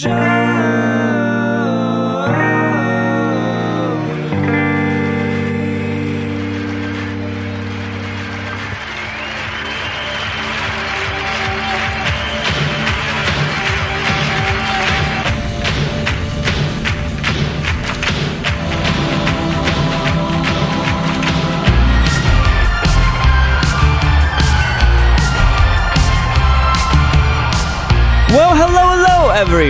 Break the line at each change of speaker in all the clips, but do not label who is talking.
Well,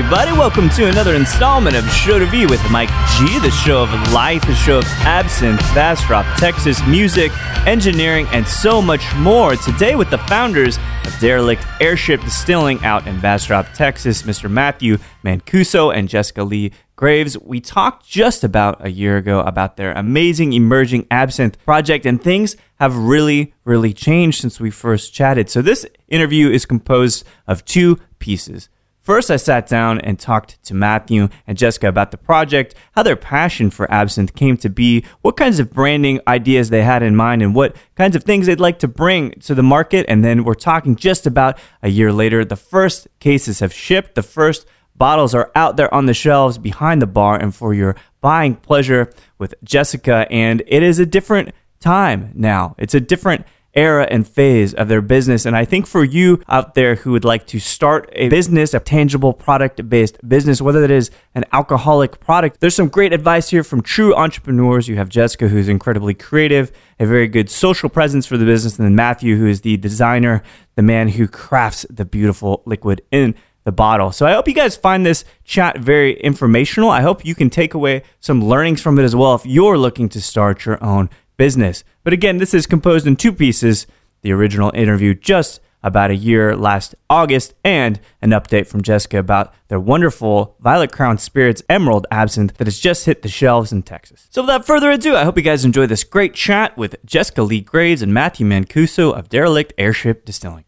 everybody. Welcome to another installment of Show to Be with Mike G, the show of life, the show of absinthe, Bastrop, Texas, music, engineering, and so much more. Today, with the founders of Derelict Airship Distilling out in Bastrop, Texas, Mr. Matthew Mancuso and Jessica Lee Graves. We talked just about a year ago about their amazing emerging absinthe project, and things have really, really changed since we first chatted. So, this interview is composed of two pieces. First, I sat down and talked to Matthew and Jessica about the project, how their passion for absinthe came to be, what kinds of branding ideas they had in mind, and what kinds of things they'd like to bring to the market. And then we're talking just about a year later. The first cases have shipped, the first bottles are out there on the shelves behind the bar and for your buying pleasure with Jessica. And it is a different time now. It's a different era and phase of their business. And I think for you out there who would like to start a business, a tangible product based business, whether it is an alcoholic product, there's some great advice here from true entrepreneurs. You have Jessica, who's incredibly creative, a very good social presence for the business, and then Matthew, who is the designer, the man who crafts the beautiful liquid in the bottle. So I hope you guys find this chat very informational. I hope you can take away some learnings from it as well if you're looking to start your own business. But again, this is composed in two pieces the original interview just about a year last August, and an update from Jessica about their wonderful Violet Crown Spirits Emerald Absinthe that has just hit the shelves in Texas. So without further ado, I hope you guys enjoy this great chat with Jessica Lee Graves and Matthew Mancuso of Derelict Airship Distilling.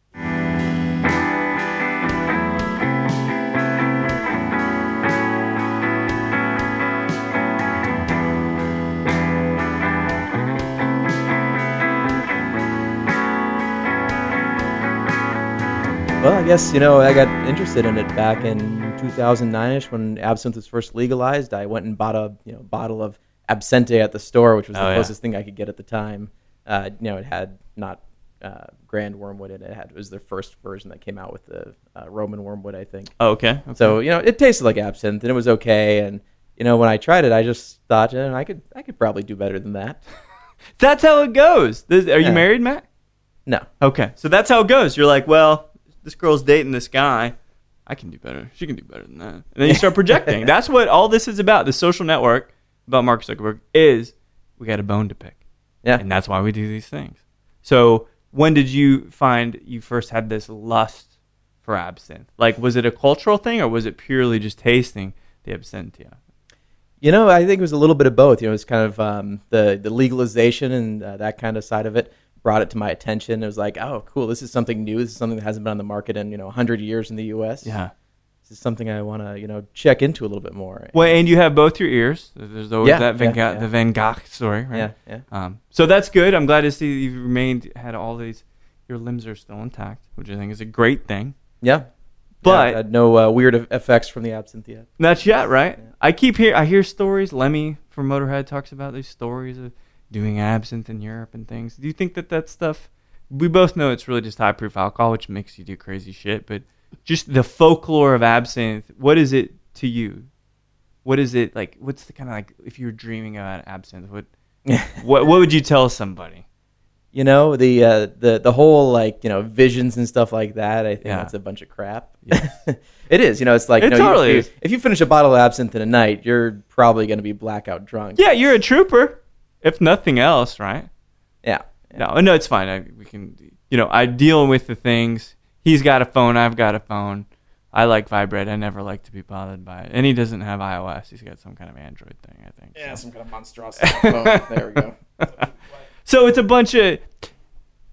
Well, I guess you know I got interested in it back in 2009ish when absinthe was first legalized. I went and bought a you know bottle of absinthe at the store, which was
Oh,
the
yeah.
closest thing I could get at the time. Uh, you know, it had not uh, Grand Wormwood in it. It, had, it was their first version that came out with the uh, Roman Wormwood, I think.
Oh, okay.
So you know, it tasted like absinthe and it was okay. And you know, when I tried it, I just thought, eh, I could I could probably do better than that.
That's how it goes. This- are you married, Matt?
No,
Okay. So that's how it goes. You're like, well, this girl's dating this guy. I can do better. She can do better than that. And then you start projecting. that's what all this is about. The social network about Mark Zuckerberg is we got a bone to pick.
yeah.
And that's why we do these things. So when did you find you first had this lust for absinthe? Like, was it a cultural thing or was it purely just tasting the absinthe?
You know, I think it was a little bit of both. You know, it's kind of um, the the legalization and uh, that kind of side of it brought it to my attention. It was like, oh, cool, this is something new. This is something that hasn't been on the market in you know 100 years in the U.S.
Yeah.
this is something I want to you know check into a little bit more.
Well, and you have both your ears. There's always
Yeah,
that Van
yeah,
Gogh,
yeah.
the Van Gogh story, right?
yeah, yeah,
Um, so that's good. I'm glad to see you've remained had all these. Your limbs are still intact, which I think is a great thing.
yeah.
But-
no uh, weird effects from the absinthe yet.
Not yet, right? I keep hear I hear stories. Lemmy from Motorhead talks about these stories of doing absinthe in Europe and things. Do you think that that stuff? We both know it's really just high proof alcohol, which makes you do crazy shit. But just the folklore of absinthe. What is it to you? What is it like? What's the kind of like if you were dreaming about absinthe? What what what would you tell somebody?
You know the uh, the the whole like you know visions and stuff like that. I think
Yeah.
that's a bunch of crap.
Yes.
it is. You know, it's like
It
you know, you-
totally
you- if you finish a bottle of absinthe in a night, you're probably going to be blackout drunk.
Yeah, you're a trooper, if nothing else, right?
yeah.
No, no, it's fine. I, we can, you know, I deal with the things. He's got a phone. I've got a phone. I like Vibrate. I never like to be bothered by it. And he doesn't have iOS. He's got some kind of Android thing, I think. so.
some kind of monstrosity. Phone. There we go.
So it's a bunch of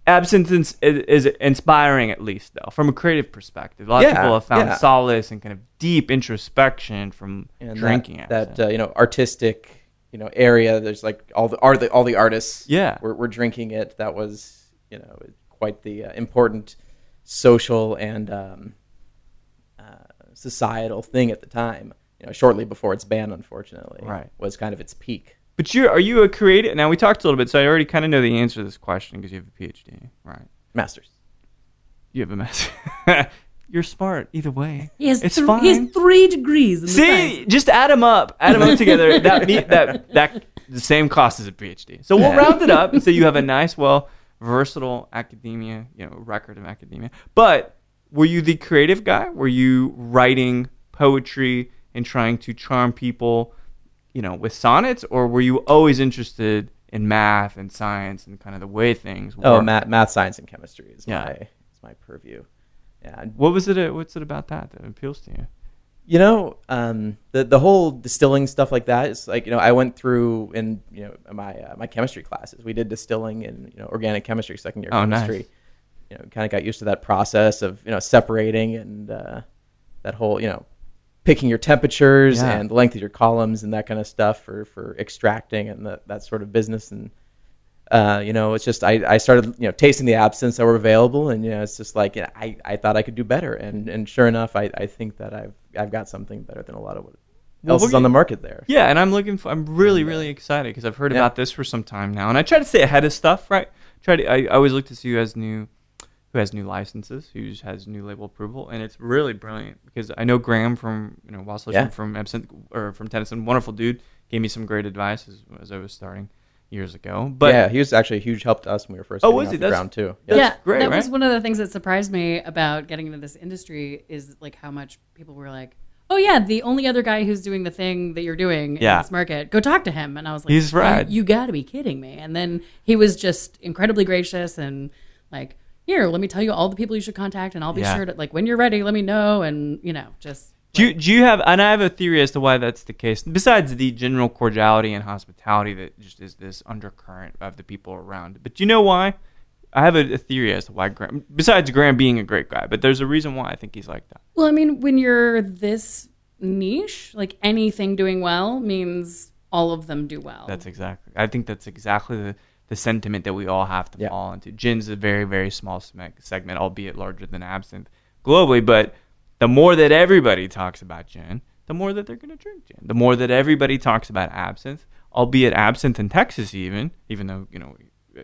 absinthe is, is inspiring, at least though, from a creative perspective. A lot of people have found
yeah.
solace and kind of deep introspection from
And
drinking
that,
absinthe.
that uh, you know artistic you know area. There's like all the all the all the artists.
Yeah.
were, were drinking it. That was you know quite the uh, important social and um, uh, societal thing at the time. You know, shortly before it's banned, unfortunately,
Right.
was kind of its peak.
But you are you a creative? Now we talked a little bit, so I already kind of know the answer to this question because you have a PhD, right?
Masters.
You have a master. You're smart either way.
He has,
it's
th-
fine.
he has three degrees. In
See,
science.
just add them up. Add them up together. That me, that that the same cost as a PhD. So we'll
Yeah.
round it up and say you have a nice, well, versatile academia, you know, record of academia. But were you the creative guy? Were you writing poetry and trying to charm people, you know, with sonnets, or were you always interested in math and science and kind of the way things oh, work?
Oh, math, math, science, and chemistry is
Yeah.
my is my purview. Yeah,
What was it? What's it about that that appeals to you?
You know, um, the the whole distilling stuff like that is like you know I went through in you know my uh, my chemistry classes. We did distilling in you know organic chemistry, second year
Oh, nice.
chemistry. You know, kind of got used to that process of you know separating and uh, that whole you know picking your temperatures
Yeah.
and the length of your columns and that kind of stuff for for extracting and that that sort of business and. Uh, you know, it's just I, I started you know tasting the absinthes that were available, and you know, it's just like you know, I, I thought I could do better, and and sure enough, I, I think that I've I've got something better than a lot of what
Well,
else is on the market there.
Yeah, and I'm looking for. I'm really, really excited because I've heard
Yeah.
about this for some time now, and I try to stay ahead of stuff. Right? Try to. I, I always look to see who has new, who has new licenses, who has new label approval, and it's really brilliant because I know Graham from you know
Yeah.
from Absinthe or from Tenneyson, wonderful dude, gave me some great advice as, as I was starting years ago. But
yeah, he was actually a huge help to us when we were first
Oh,
getting
was he?
the
That's-
ground too.
That's
yeah,
great,
that was one of the things that surprised me about getting into this industry is like how much people were like, "Oh yeah, the only other guy who's doing the thing that you're doing
Yeah.
in this market, go talk to him." And I was like,
He's
"You- You, got to be kidding me!" And then he was just incredibly gracious and like, "Here, let me tell you all the people you should contact, and I'll be
Yeah.
sure to like when you're ready, let me know." And you know, just
Do you, do you have, and I have a theory as to why that's the case, besides the general cordiality and hospitality that just is this undercurrent of the people around. But do you know why? I have a, a theory as to why Graham, besides Graham being a great guy, but there's a reason why I think he's like that.
Well, I mean, when you're this niche, like anything doing well means all of them do well.
That's exactly, I think that's exactly the, the sentiment that we all have to
Yeah.
fall into. Gin's a very, very small segment, albeit larger than absinthe globally, but the more that everybody talks about gin, the more that they're going to drink gin. The more that everybody talks about absinthe, albeit absinthe in Texas, even, even though, you know, uh,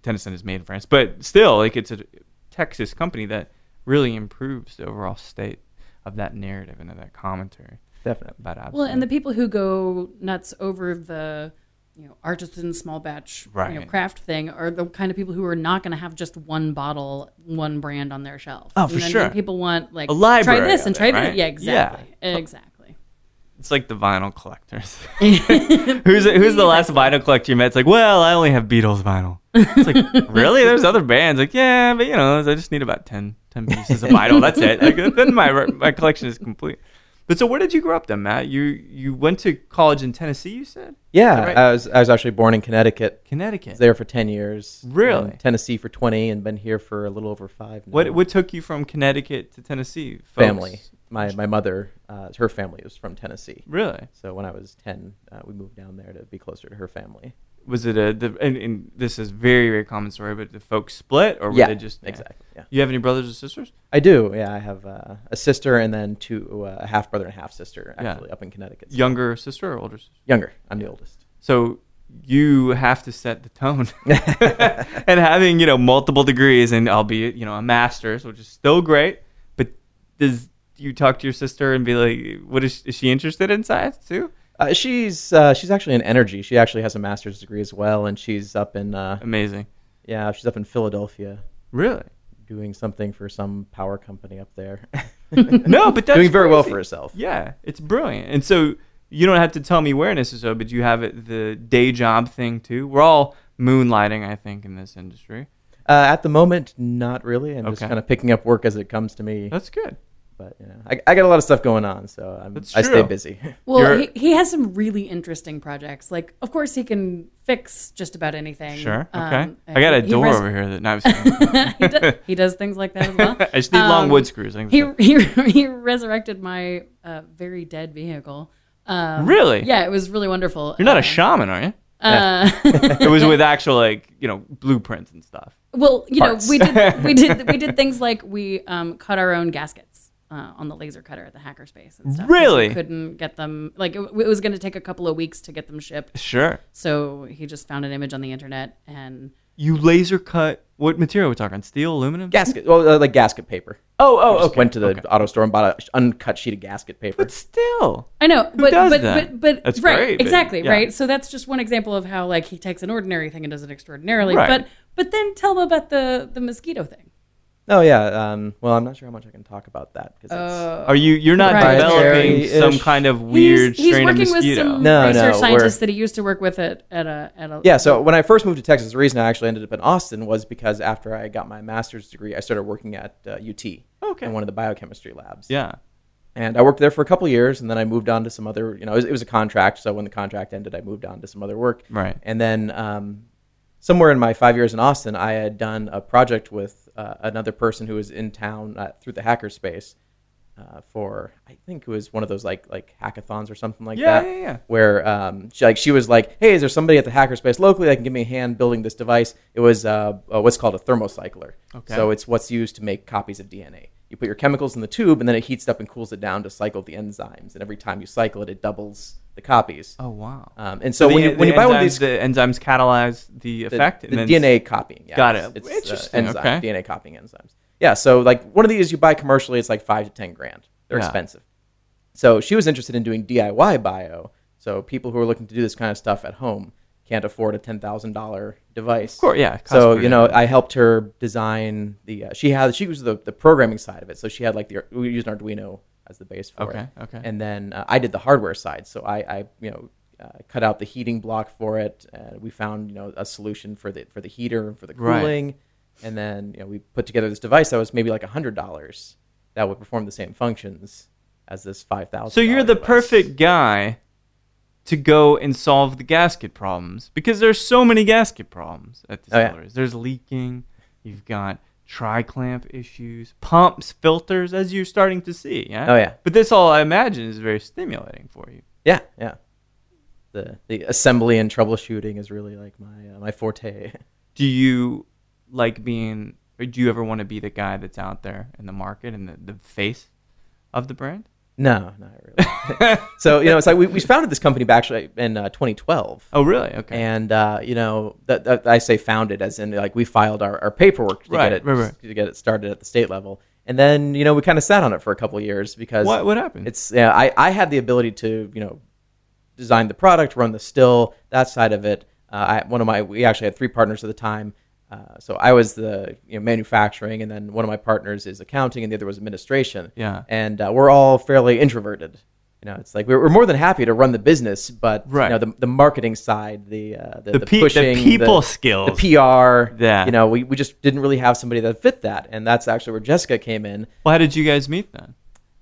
Tenneyson is made in France, but still, like, it's a Texas company that really improves the overall state of that narrative and of that commentary
Definitely.
about absinthe.
Well, and the people who go nuts over the you know artisan small batch you know, craft thing are the kind of people who are not going to have just one bottle, one brand on their shelf.
Oh, for
You know what I
sure.
mean? People want like
A library
try this and
it,
try
right?
that. Yeah, exactly, exactly.
It's like the vinyl collectors. who's who's the last vinyl collector you met? It's like, well, I only have Beatles vinyl. It's like, really? There's other bands. Like, yeah, but you know, I just need about 10, 10 pieces of vinyl. That's it. Like, then my my collection is complete. But so, where did you grow up then, Matt? You you went to college in Tennessee. You said
Yeah,
right?
I was I was actually born in Connecticut.
Connecticut.
Was there for ten years.
Really?
Tennessee for twenty, and been here for a little over five. Now.
What what took you from Connecticut to Tennessee? folks?
family? My my mother, uh, her family was from Tennessee.
Really?
So when I was ten, uh, we moved down there to be closer to her family.
Was it a? The, and, and this is very very common story, but the folks split or were
yeah,
they just
exactly. Yeah,
You have any brothers or sisters?
I do. Yeah, I have uh, a sister and then two, uh, a half brother and half sister,
Yeah.
actually up in Connecticut. So-
Younger sister or older sister?
younger. I'm the oldest.
So you have to set the tone. and having, you know, multiple degrees and albeit, you know, a master's, which is still great, but does you talk to your sister and be like, what is, is she interested in science too?
Uh, she's uh, she's actually in energy. She actually has a master's degree as well, and she's up in uh,
Amazing.
yeah, she's up in Philadelphia
Really?
doing something for some power company up there.
No, but that's
doing very well
crazy.
for herself.
Yeah, it's brilliant. And so you don't have to tell me where necessarily, but you have it the day job thing too. We're all moonlighting, I think, in this industry.
Uh, at the moment, not really. I'm just
Okay.
kind of picking up work as it comes to me.
That's good.
But you know, I, I got a lot of stuff going on, so I'm,
That's
I stay
true.
busy.
Well,
You're-
he, he has some really interesting projects. Like, of course, he can fix just about anything.
Sure. Okay.
Um,
I got a
he
door
res-
over here that no, I was kidding.
he, does, he does things like that as well.
I just need long
Um,
wood screws. I think
He
that's
he, he resurrected my uh, very dead vehicle. Um,
Really?
Yeah, it was really wonderful.
You're not
Uh,
a shaman, are you?
Uh,
It was with actual like you know blueprints and stuff.
well, you
Parts.
know, we did we did we did things like we um, cut our own gaskets. Uh, on the laser cutter at the hackerspace and stuff. 'cause
Really?
he couldn't get them. Like it, it was going to take a couple of weeks to get them shipped.
Sure.
So he just found an image on the internet and
You laser cut. What material are we talking? Steel, aluminum?
Gasket, well, uh, like gasket paper.
Oh, oh,
I just
okay.
went to the
okay.
auto store and bought an uncut sheet of gasket paper.
But still,
I know, but
does
but,
that?
but but
That's
right,
great,
exactly,
yeah.
right. So that's just one example of how like he takes an ordinary thing and does it extraordinarily.
Right.
But but then tell them about the the mosquito thing.
Oh yeah. Um, well, I'm not sure how much I can talk about that because
Uh,
are you? You're not
Right.
developing
Proprietary-ish.
some kind of weird
he's, he's
strain
working
of mosquito.
with some
No,
research
no, we're-
scientists that he used to work with at, at a at a
yeah. So when I first moved to Texas, the reason I actually ended up in Austin was because after I got my master's degree, I started working at uh, UT
Okay.
in one of the biochemistry labs.
Yeah.
And I worked there for a couple years, and then I moved on to some other. You know, it was, it was a contract. So when the contract ended, I moved on to some other work.
Right.
And then um, somewhere in my five years in Austin, I had done a project with uh, another person who was in town uh, through the hackerspace uh, for I think it was one of those like like hackathons or something like
Yeah,
that.
yeah, yeah.
Where um, she, like she was like, "Hey, is there somebody at the hackerspace locally that can give me a hand building this device?" It was uh, uh, what's called a thermocycler.
Okay.
So it's what's used to make copies of DNA. You put your chemicals in the tube, and then it heats up and cools it down to cycle the enzymes. And every time you cycle it, it doubles the copies.
Oh wow.
Um, and so,
the,
when you when
the
you buy one of these
the enzymes catalyze the
the,
effect.
the
and then
DNA copying. Yeah,
Got it.
It's,
Interesting,
Uh, enzyme,
okay.
DNA copying enzymes. Yeah. So like one of these you buy commercially, it's like five to ten grand. They're
Yeah.
expensive. So she was interested in doing DIY bio. So people who are looking to do this kind of stuff at home can't afford a ten thousand dollar device.
Of course, yeah.
So you know. I helped her design the. Uh, she had she was the, the programming side of it. So she had like the we used an Arduino as the base for
Okay,
it.
okay. Okay.
And then uh, I did the hardware side. So I, I you know uh, cut out the heating block for it. And we found you know a solution for the for the heater and for the
Right.
cooling. And then you know we put together this device that was maybe like a hundred dollars that would perform the same functions as this five thousand.
So you're the perfect guy to go and solve the gasket problems because there's so many gasket problems at
Oh, yeah.
There's leaking. You've got tri-clamp issues, pumps, filters, as you're starting to see. Yeah.
Oh, yeah.
But this all I imagine is very stimulating for you.
Yeah, yeah. The the assembly and troubleshooting is really like my uh, my forte.
Do you like being, or do you ever want to be the guy that's out there in the market and the, the face of the brand?
No, not really. so you know, it's like we, we founded this company back actually in uh, 2012,
Oh, really? Okay.
and uh, you know that, that I say founded as in like we filed our, our paperwork to
Right,
get it
right, right.
to get it started at the state level, and then you know we kind of sat on it for a couple of years because
what what happened?
it's yeah I, I had the ability to you know design the product run the still that side of it uh, I, one of my we actually had three partners at the time uh, so I was the you know, manufacturing and then one of my partners is accounting and the other was administration
Yeah.
and uh, we're all fairly introverted you know it's like we're, we're more than happy to run the business but
Right.
you know the, the marketing side the uh, the,
The
the,
pe- the
pushing
people
the,
skills.
the PR
Yeah.
you know we, we just didn't really have somebody that fit that and that's actually where Jessica came in
well, how did you guys meet then?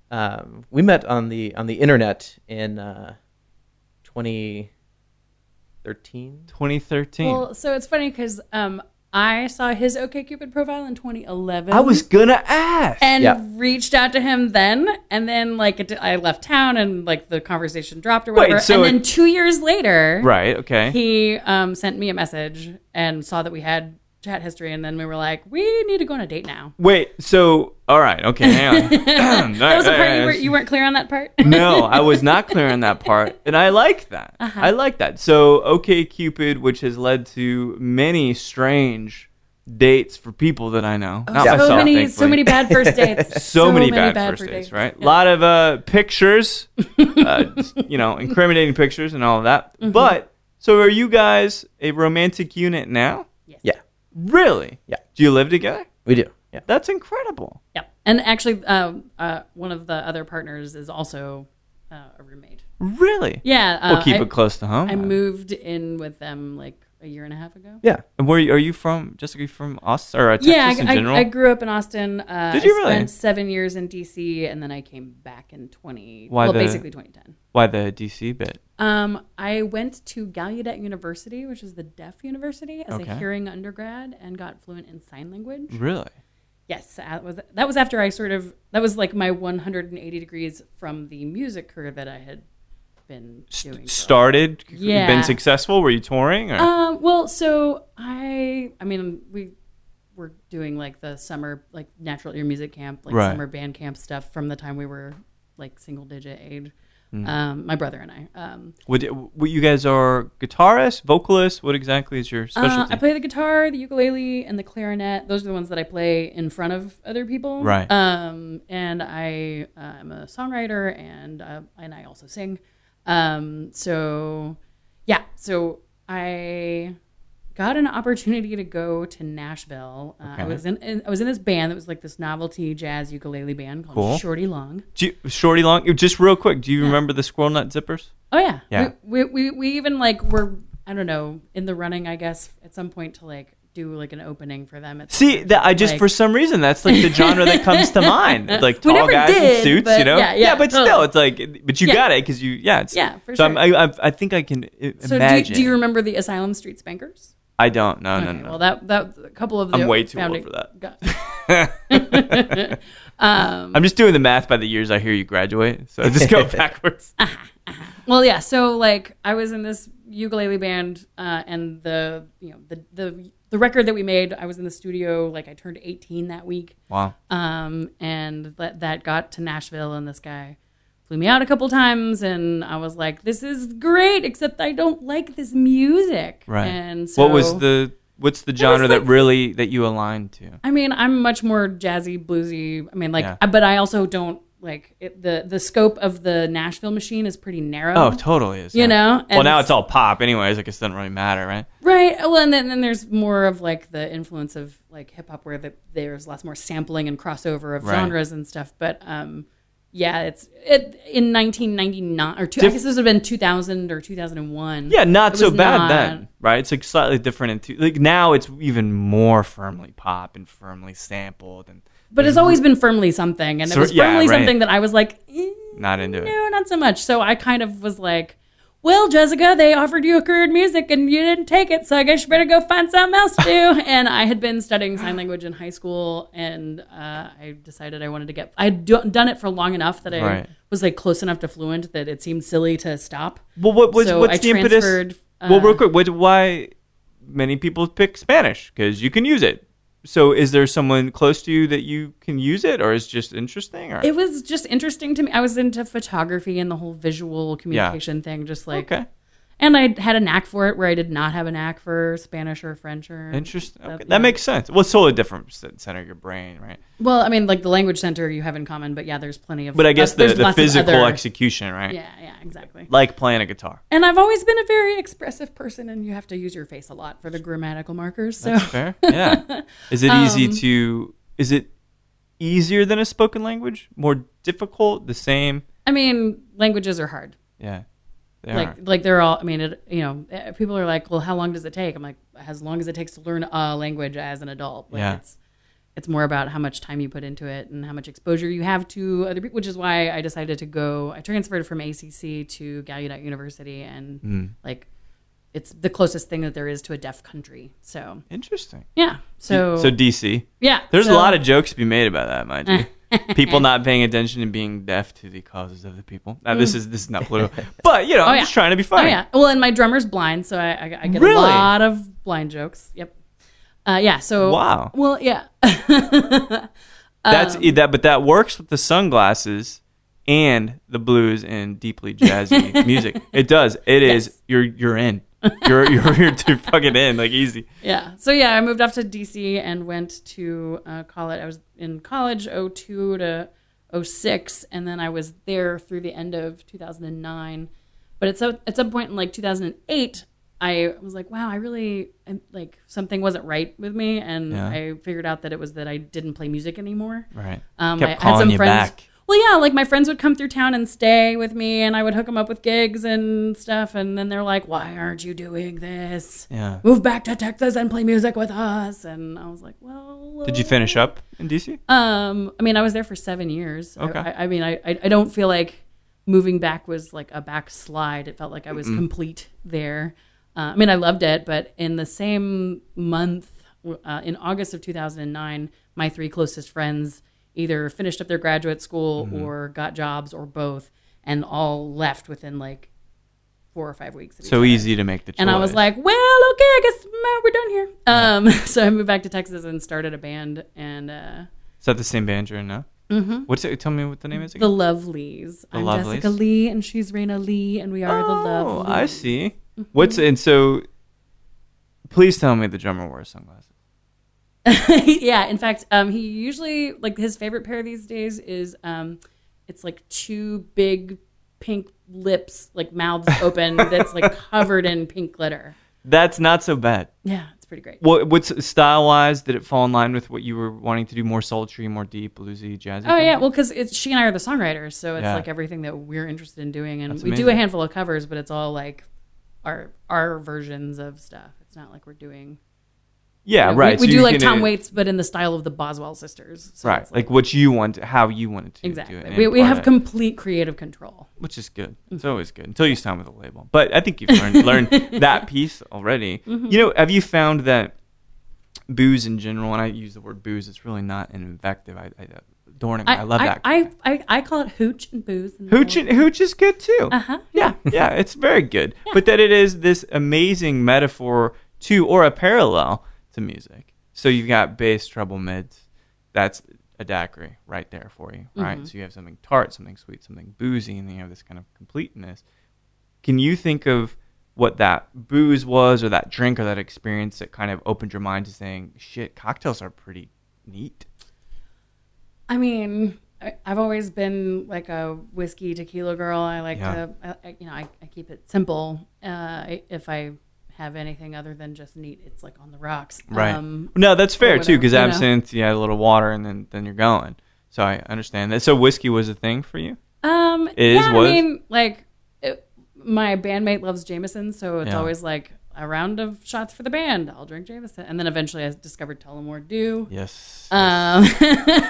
um, we met on the on the internet in uh, 2013.
2013.
Well, so it's funny because um, I saw his OkCupid profile in 2011.
I was gonna ask.
and
Yeah.
reached out to him then, and then like it, I left town, and like the conversation dropped or whatever.
so
and
it-
then two years later,
right. Okay.
he um, sent me a message and saw that we had chat history, and then we were like, we need to go on a date now.
Wait. So, all right. Okay. Hang on.
That was the part you, were, you weren't clear on that part.
no, I was not clear on that part, and I like that.
Uh-huh.
I like that. So, OkCupid, which has led to many strange dates for people that I know, not
Yeah.
so
myself,
many, so many bad first dates.
so, many, bad, first dates, right? A lot of uh, pictures, uh, you know, incriminating pictures and all of that.
Mm-hmm.
But so, are you guys a romantic unit now?
Yeah,
Really?
Yeah.
Do you live together?
we do. Yeah.
That's incredible.
Yeah. And actually, um, uh, one of the other partners is also uh, a roommate.
Really?
Yeah. Uh,
We'll keep
I,
it close to home.
I moved in with them like a year and a half ago.
Yeah.
And where are you from? Jessica, you from Austin or uh, Texas
yeah,
in
I,
general?
I, I grew up in Austin. Uh,
Did you
I
really?
spent seven years in DC, and then I came back in twenty.
Why
well,
the-
basically 2010.
Why the DC bit?
Um, I went to Gallaudet University, which is the deaf university, as
Okay.
a hearing undergrad, and got fluent in sign language.
Really?
Yes, that was that was after I sort of that was like my 180 degrees from the music career that I had been doing.
Started?
Yeah.
Been successful? Were you touring? Or?
Um, well, so I, I mean, we, were doing like the summer like natural ear music camp, like
Right.
summer band camp stuff from the time we were like single digit age.
Mm.
Um, my brother and I. Um,
Would, what you guys are guitarists, vocalists? What exactly is your specialty?
Uh, I play the guitar, the ukulele, and the clarinet. Those are the ones that I play in front of other people.
Right.
Um, and I uh, am a songwriter, and uh, and I also sing. Um, so yeah, so I got an opportunity to go to Nashville. Uh, I was in, in I was in this band that was like this novelty jazz ukulele band called
Cool.
Shorty Long.
You, Shorty Long, just real quick, do you remember the Squirrel Nut Zippers?
Oh yeah,
Yeah.
We, we, we we even like were I don't know in the running I guess at some point to like do like an opening for them. At
See, that I just
Like-
for some reason that's like the genre that comes to mind. It's like tall guys in suits, you know.
yeah, yeah,
but still, it's like, but you
Yeah.
got it because you, yeah, it's,
Yeah, for
so
sure.
I, I, I think I can i-
So do,
imagine.
do you remember the Asylum Street Spankers?
I don't. No, no,
Okay,
no.
Well, that that a couple of the
I'm way too old for that.
Um,
I'm just doing the math by the years I hear you graduate, so I just go backwards.
well, yeah. So like, I was in this ukulele band, uh, and the you know the the the record that we made, I was in the studio. Like, I turned 18 that week.
Wow.
um, and that that got to Nashville, and this guy flew me out a couple times, and I was like, "This is great," except I don't like this music.
Right.
And so,
what was the what's the genre that really that you aligned to?
I mean, I'm much more jazzy, bluesy. I mean, like,
Yeah.
but I also don't like it, the the scope of the Nashville machine is pretty narrow.
Oh, totally is.
You
yeah.
know,
Well, now it's all pop, anyways. I guess it doesn't really matter, right?
Right. Well, and then, then there's more of like the influence of like hip hop, where the, there's lots more sampling and crossover of
Right.
genres and stuff. But um, yeah, it's it in 1999 or two, I guess this would have been 2000 or 2001.
Yeah, not so bad
not-
then, right? It's like slightly different. In two, like now, it's even more firmly pop and firmly sampled, and
But it's always been firmly something, and
So-
it was
yeah,
firmly
right.
something that I was like, eh,
not into it.
no, not so much. So I kind of was like. Well, Jessica, they offered you a career in music and you didn't take it, so I guess you better go find something else to do. and I had been studying sign language in high school, and uh, I decided I wanted to get. I had do- done it for long enough that I
Right.
was like close enough to fluent that it seemed silly to stop.
Well, what was
So
what's
I
the impetus?
transferred,
well, real
uh,
quick, what, why many people pick Spanish because you can use it. So, is there someone close to you that you can use it, or is just interesting? Or
It was just interesting to me. I was into photography and the whole visual communication thing, just like
okay,
And I had a knack for it where I did not have a knack for Spanish or French or
interesting. Okay.
That-
That makes sense. Well, it's totally different center of your brain, right?
Well, I mean, like the language center you have in common, but yeah, there's plenty of.
But I guess the, the physical
other-
execution, right?
Yeah, yeah, exactly.
Like playing a guitar.
And I've always been a very expressive person, and you have to use your face a lot for the grammatical markers. So
That's fair. Yeah. Is it easy
Um,
to? Is it easier than a spoken language? More difficult? The same?
I mean, languages are hard.
Yeah. They
like
are.
like they're all. I mean, it, you know, eh, people are like, well, how long does it take? I'm like, as long as it takes to learn a language as an adult. Like
Yeah.
It's it's more about how much time you put into it and how much exposure you have to other people, which is why I decided to go. I transferred from ACC to Gallaudet University, and
Mm.
like, it's the closest thing that there is to a deaf country. So
Interesting.
yeah, so
so DC.
yeah,
There's
so-
a lot of jokes to be made about that, mind you. People not paying attention and being deaf to the causes of the people. Now, this is this is not political, but you know, I'm
Mm. Oh, yeah.
just trying to be funny.
Oh yeah. Well, and my drummer's blind, so I, I, I get
Really?
a lot of blind jokes. Yep. Uh, yeah. So
Wow.
Well, yeah.
That's
Um,
that, but that works with the sunglasses and the blues and deeply jazzy music. It does. It is.
Yes.
You're you're in. You're you're you're too fucking in. Like easy.
Yeah. So yeah, I moved off to DC and went to uh, college. I was in college 02 to 06, and then I was there through the end of 2009. But at some at some point in like 2008, I was like, wow, I really like something wasn't right with me, and
Yeah.
I figured out that it was that I didn't play music anymore.
Right.
Um,
Kept
I had some friends.
back.
Well, yeah, like my friends would come through town and stay with me, and I would hook them up with gigs and stuff. And then they're like, "Why aren't you doing this?
Yeah.
Move back to Texas and play music with us." And I was like, "Well,
Did you finish up in DC?
Um, I mean, I was there for seven years. I-
Okay.
I, I mean, I, I I don't feel like moving back was like a backslide. It felt like I was complete there. Uh, I mean, I loved it, but in the same month, uh, in August of 2009, my three closest friends either finished up their graduate school or got jobs or both, and all left within like four or five weeks.
So easy to make the choice.
And I was like, well, okay, I guess we're done here. Um, so I moved back to Texas and started a band, and uh,
is that the same band you're in now? Mm-hmm. What's it? Tell me what the name is
the
again.
Lovelies. I'm
Lovelies?
Jessica Lee, and she's Raina Lee, and we are the Lovelies.
oh, I see. What's and so? Please tell me the drummer wears sunglasses.
yeah, in fact, um, he usually like his favorite pair these days is um, it's like two big pink lips, like mouths open, that's like covered in pink glitter.
That's not so bad.
Yeah, it's pretty great.
What what's style wise? Did it fall in line with what you were wanting to do? More sultry, more deep, bluesy, jazzy.
Oh yeah, well, because it's she and I are the songwriters, so it's
Yeah.
like everything that we're interested in doing, and
That's
we do a handful of covers, but it's all like our our versions of stuff. It's not like we're doing.
Yeah, right.
We, we
So
do like
can,
Tom
uh,
Waits, but in the style of the Boswell sisters. So
right,
it's
like, what you want, how you wanted to
exactly.
do it.
We, we have complete creative control.
which is good. It's
Mm-hmm.
always good until you sign with a label. But I think you've learned learned that piece already.
Mm-hmm.
You know, have you found that booze in general, and I use the word booze, it's really not an invective. I, I Dorning, I, love that.
I, I, I call it hooch and booze. And
Hooch and, hooch is good too.
Uh-huh.
Yeah, yeah, it's very good. But that it is this amazing metaphor to or a parallel to music. So you've got bass, treble, mids. That's a daiquiri right there for you, right? So you have something tart, something sweet, something boozy, and then you have this kind of completeness. Can you think of what that booze was, or that drink, or that experience that kind of opened your mind to saying, "Shit, cocktails are pretty neat."
I mean, I've always been like a whiskey tequila girl. I like
Yeah.
to, I- you know, I, I keep it simple. Uh, if I have anything other than just neat, it's like on the rocks.
Right.
Um,
no, that's fair too, because
you know?
absinthe, you add a little water, and then then you're going. So I understand that. So whiskey was a thing for you.
um,
Is,
yeah,
was?
I mean, like it, my bandmate loves Jameson, so it's
Yeah.
always like a round of shots for the band. I'll drink Jameson, and then eventually I discovered Tullamore Dew.
Yes.
Um,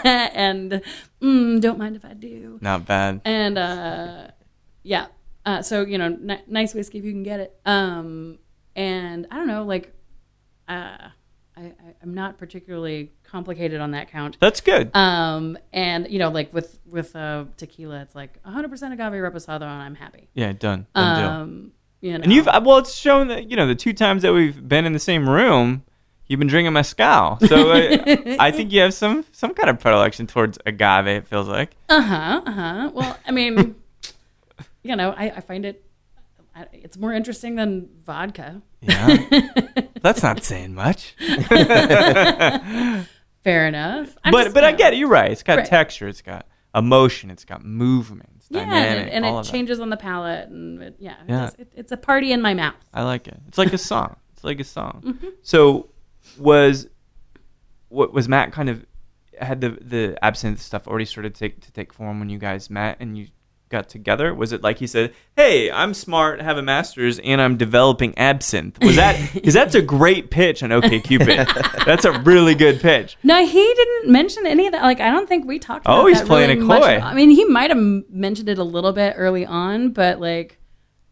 and mm, don't mind if I do.
Not bad.
and uh, yeah, uh, so you know, n- nice whiskey if you can get it. Um, and I don't know, like, uh, I, I'm not particularly complicated on that count.
That's good.
Um, and you know, like with with uh, tequila, it's like 100% agave reposado, and I'm happy.
yeah, done. Done deal.
Um, you know,
And you've well, it's shown that you know the two times that we've been in the same room, you've been drinking mezcal. So I, I think you have some some kind of predilection towards agave. It feels like.
uh huh, uh huh. Well, I mean, you know, I, I find it. It's more interesting than vodka.
Yeah, that's not saying much.
Fair enough. I'm
but
just,
but I get it. You're right. It's got
Right.
texture. It's got emotion. It's got movement. It's
Yeah,
dynamic.
and, and
all
it
of that.
changes on the palate, and it, yeah,
Yeah.
It's, it, it's a party in my mouth.
I like it. It's like a song. It's like a song.
Mm-hmm.
So was what was Matt kind of had the the absinthe stuff already started to take to take form when you guys met and you got together? Was it like he said, "Hey, I'm smart, have a master's, and I'm developing absinthe"? Was that because that's a great pitch on OkCupid? that's a really good pitch.
No, he didn't mention any of that. Like, I don't think we talked.
Oh, he's
that
playing
really
it
much.
coy.
I mean, he might have mentioned it a little bit early on, but like,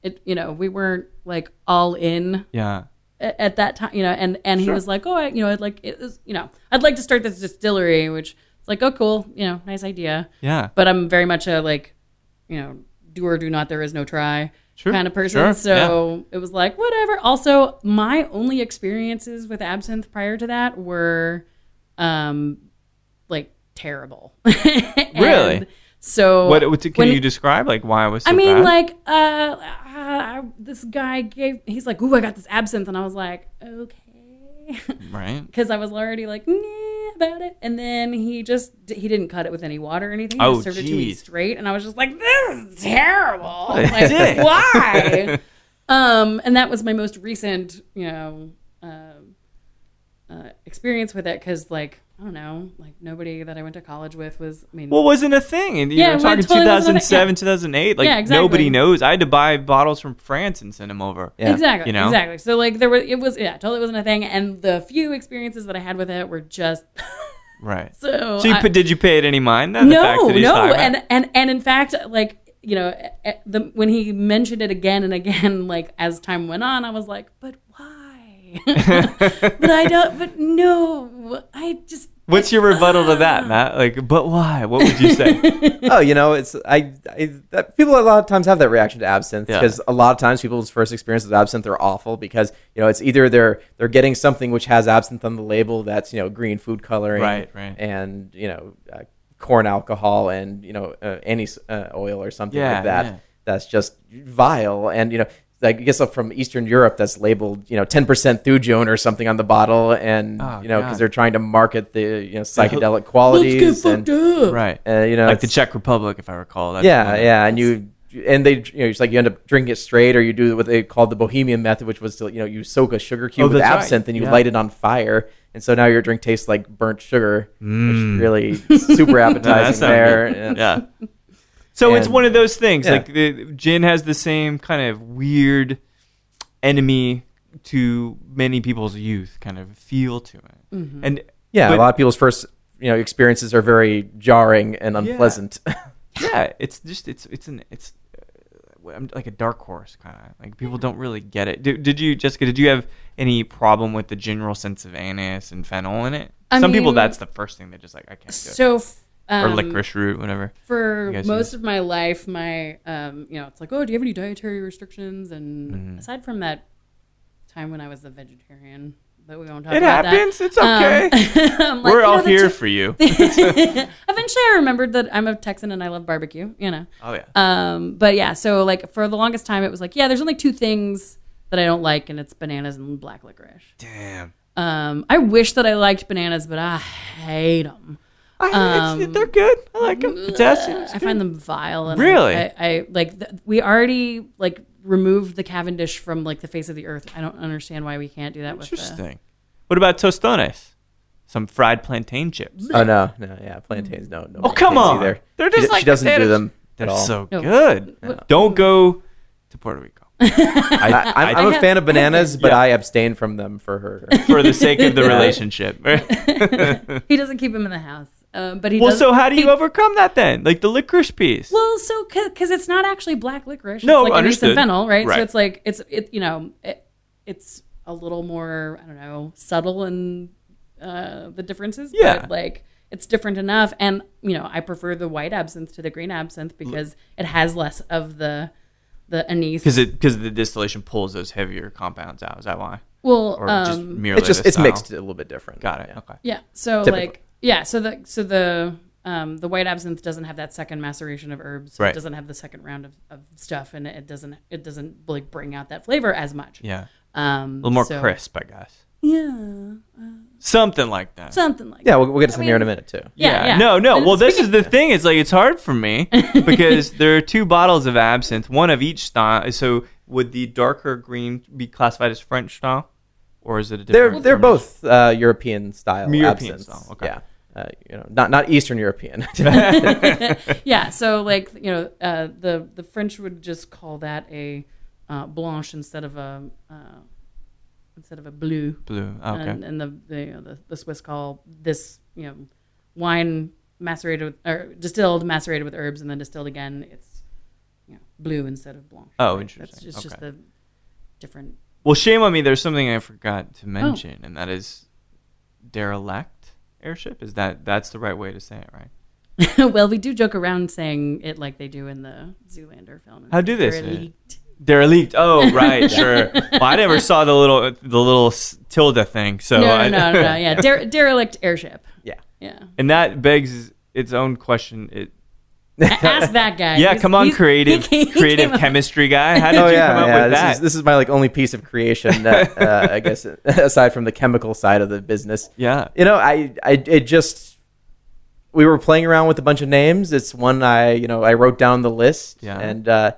it, you know, we weren't like all in
Yeah.
a- at that time, you know. And and he
Sure.
was like, oh, I, you know, I'd like, it was, you know, I'd like to start this distillery, which is like, oh, cool, you know, nice idea.
Yeah.
But I'm very much a like, you know, do or do not, there is no try.
Sure,
kind of person.
sure,
so it was like, whatever. Also, my only experiences with absinthe prior to that were um like terrible.
Really?
So
What, what can
when-
you describe like why it was so
I mean,
bad?
like, uh, uh, this guy gave. He's like, "Ooh, I got this absinthe," and I was like, "Okay,"
right?
because I was already like, "Nah," about it. And then he just he didn't cut it with any water or anything. He
Oh,
just served it to me straight, and I was just like, "This is terrible. Like, why?" um, and that was my most recent, you know, um uh, experience with it because, like, I don't know, like nobody that I went to college with was. I mean,
Well, wasn't a thing. And you
Yeah,
were talking
totally
2007,
yeah.
2008. Like
Yeah, exactly.
nobody knows. I had to buy bottles from France and send them over.
Yeah.
Exactly.
You know?
Exactly. So like there was it was yeah, totally wasn't a thing. And the few experiences that I had with it were just
Right.
so
So you
I-
did you pay it any mind then? the fact
no, no. And and and in fact, like, you know, eh, the when he mentioned it again and again, like as time went on, I was like, but why? but I don't but no, I just
What's your rebuttal to that, Matt? Like, but why? What would you say?
oh, you know, it's I, I that, people a lot of times have that reaction to absinthe
Yeah.
because a lot of times people's first experiences with absinthe are awful because you know it's either they're they're getting something which has absinthe on the label that's you know green food coloring,
Right, right.
and you know uh, corn alcohol and you know uh, any uh, oil or something
Yeah,
like that.
yeah.
That's just vile, and you know. Like I guess from Eastern Europe, that's labeled you know ten percent thujone or something on the bottle, and
Oh,
you know because they're trying to market the you know psychedelic qualities and
up.
right.
uh, you know
like the Czech Republic, if I recall. That's
yeah,
one of-
yeah, and you and they you know it's like you end up drinking it straight, or you do what they called the Bohemian method, which was to you know you soak a sugar cube
Oh,
with
that's right.
absinthe and you
Yeah.
light it on fire, and so now your drink tastes like burnt sugar,
Mm.
which really super appetizing
sounds
there.
good.
Yeah.
Yeah. So it's one of those things.
yeah.
Like the gin has the same kind of weird enemy to many people's youth kind of feel to it. And
Yeah,
but-
a lot of people's first you know experiences are very jarring and unpleasant.
yeah, it's just it's it's an it's uh, like a dark horse kind of like people don't really get it. Did, did you Jessica? Did you have any problem with the general sense of anise and fennel in it?
I
Some people that's the first thing they're just like I can't do it.
So, f-
or
um,
licorice root, whatever.
for most
use-
of my life, my um, you know, it's like, oh, do you have any dietary restrictions? And
Mm-hmm.
aside from that time when I was a vegetarian, but we won't talk
It
about
happens.
that. It happens.
It's okay.
Um, like,
We're all
know,
here
t-
for you.
Eventually, I remembered that I'm a Texan and I love barbecue. You know.
oh yeah.
Um, but yeah, so like for the longest time, it was like, yeah, there's only two things that I don't like, and it's bananas and black licorice.
Damn.
Um, I wish that I liked bananas, but I hate them.
I,
Um,
it's, they're good. I like them. Potassium. is
I find them vile. And
Really?
I, I like. Th- we already like removed the Cavendish from like the face of the earth. I don't understand why we can't do that with the.
Interesting. What about tostones? Some fried plantain chips.
oh no, no, yeah, plantains no, no.
Oh, come
plantains
on.
Either.
They're
She
just
d-
like
she doesn't do them
They're
at all.
so
No.
good. Don't go to Puerto Rico
I, I'm, I'm
I
a
have-
fan of bananas, but
Yeah.
I abstain from them for her.
for the sake of the relationship.
He doesn't keep them in the house, um, but he
well, so how do you
he-
overcome that then? Like the licorice piece.
Well, so because it's not actually black licorice.
No,
it's like anise
understood.
and fennel, right?
Right.
So it's like it's it you know it, it's a little more I don't know subtle in uh, the differences.
Yeah.
but like it's different enough, and you know I prefer the white absinthe to the green absinthe because it has less of the the anise.
Because it because the distillation pulls those heavier compounds out. Is that why?
well,
Or just
um,
merely
It's just it's
style?
mixed a little bit different.
Got it.
Yeah.
Okay.
Yeah. So
Typically.
like yeah, so the so the um, the white absinthe doesn't have that second maceration of herbs.
Right.
It doesn't have the second round of, of stuff, and it doesn't it doesn't like bring out that flavor as much.
Yeah.
Um,
A little more
so-
crisp, I guess.
Yeah,
Something like that.
something like
Yeah,
that.
we'll, we'll get to some here in a minute too.
Yeah, yeah.
No, no.
And
Well, this is the thing. It's like it's hard for me because there are two bottles of absinthe, one of each style. So would the darker green be classified as French style, or is it a different?
They're they're both uh, European style
European
absinthes.
style, okay.
Yeah, uh, you know, not not Eastern European.
yeah. So like you know, uh, the the French would just call that a uh, blanche instead of a uh, instead of a blue.
blue. Oh, okay.
and, and the the, you know, the the Swiss call this you know wine macerated with, or distilled macerated with herbs and then distilled again. It's you know blue instead of blanc.
Oh,
Right?
interesting.
That's just just the different.
Well, shame on me. There's something I forgot to mention, and that is derelict airship. Is that that's the right way to say it, right?
well, we do joke around saying it like they do in the Zoolander film.
How do they say it?
Derelict.
Derelict. Oh, right, sure. Well, I never saw the little the little tilde thing. So
No,
I,
no, no, no, yeah, Der- derelict airship.
yeah,
Yeah,
and that begs its own question. It,
ask that guy.
yeah,
He's-
come on,
he's-
creative
he he
creative
came up-
chemistry guy. How did
oh
you
yeah,
come up
yeah.
with
This
that?
is this is my like only piece of creation that uh, I guess aside from the chemical side of the business.
yeah.
You know, I I it just we were playing around with a bunch of names. It's one I you know I wrote down the list.
Yeah.
and uh,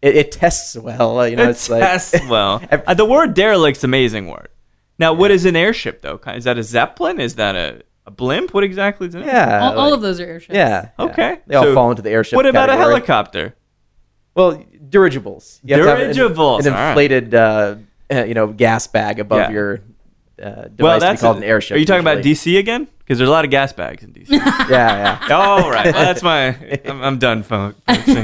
it, it tests well. You know,
It
it's
tests
like
well.
Ev-
Uh, the word derelict's an amazing word. Now, what is an airship though? Is that a zeppelin? Is that a, a blimp? What exactly is it?
yeah,
all, all
like-
of those are airships.
Yeah. yeah.
Okay.
They all
So
fall into the airship.
What about a
category.
helicopter?
Well, dirigibles. You have to have an-
Dirigibles,
An,
all right.
inflated, uh, uh, you know, gas bag above
Yeah.
your uh, device
well,
to be
that's
called
a-
an airship.
Are you talking about. DC again? Because there's a lot of gas bags in DC.
Yeah, yeah.
oh, right. Well, that's my. I'm, I'm done, fo- folks. So-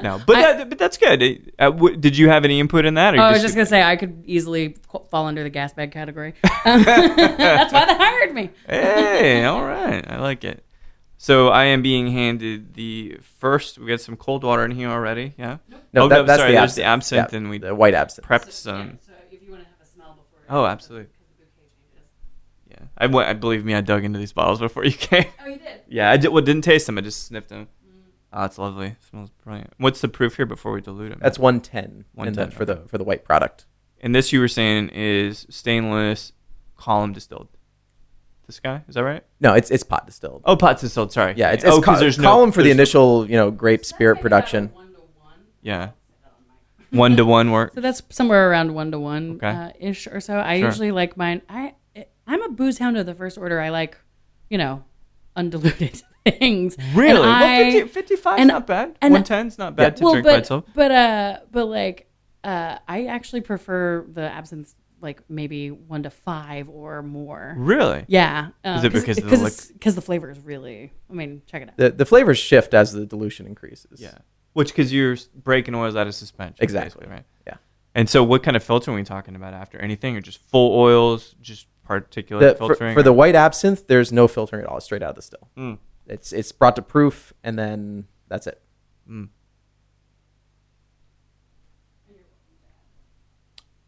No, but that, but that's good. Uh, w- did you have any input in that? Or
Oh,
you
I was just gonna say I could easily qu- fall under the gas bag category. That's why they hired me.
Hey, all right. I like it. So I am being handed the first. We got some cold water in here already. Yeah.
No,
Oh,
that,
no,
that's
sorry,
the
there's
absinthe.
the absinthe
Yeah,
and we
the white absinthe.
prepped some.
so if you want to have a smell before.
Oh, absolutely. Yeah. I went. I believe me. I dug into these bottles before you came.
Oh, you did.
Yeah. I did, well, didn't taste them. I just sniffed them. Oh, it's lovely. smells brilliant. What's the proof here before we dilute them?
That's one ten.
One
ten for the for the white product.
and this you were saying is stainless column distilled. This guy is that right?
No, it's it's pot distilled.
Oh, pot distilled. Sorry.
Yeah, it's,
oh,
it's col-
there's no-
column for the
there's no-
initial, you know, grape spirit production. One to one.
Yeah. One to one work.
So that's somewhere around one to one
Okay.
uh, ish or so. I
Sure.
usually like mine. I I'm a booze hound of the first order. I like, you know, undiluted things.
Really?
And
well,
I-
50, 55 is
and-
not bad.
and-
110 is not bad to
well,
drink by itself.
but uh, but like uh, I actually prefer the absinthe like maybe one to five or more.
Really?
Yeah. Uh,
Is it because of the
because because the flavor is really? I mean, check it out.
The the flavors shift as the dilution increases.
Yeah. Which because you're breaking oils out of suspension.
Exactly.
right?
Yeah.
And so, what kind of filtering are we talking about after? Anything or just full oils, just particulate
The, for,
filtering?
for the white absinthe, there's no filtering at all. It's straight out of the still.
Mm.
It's it's brought to proof, and then that's it.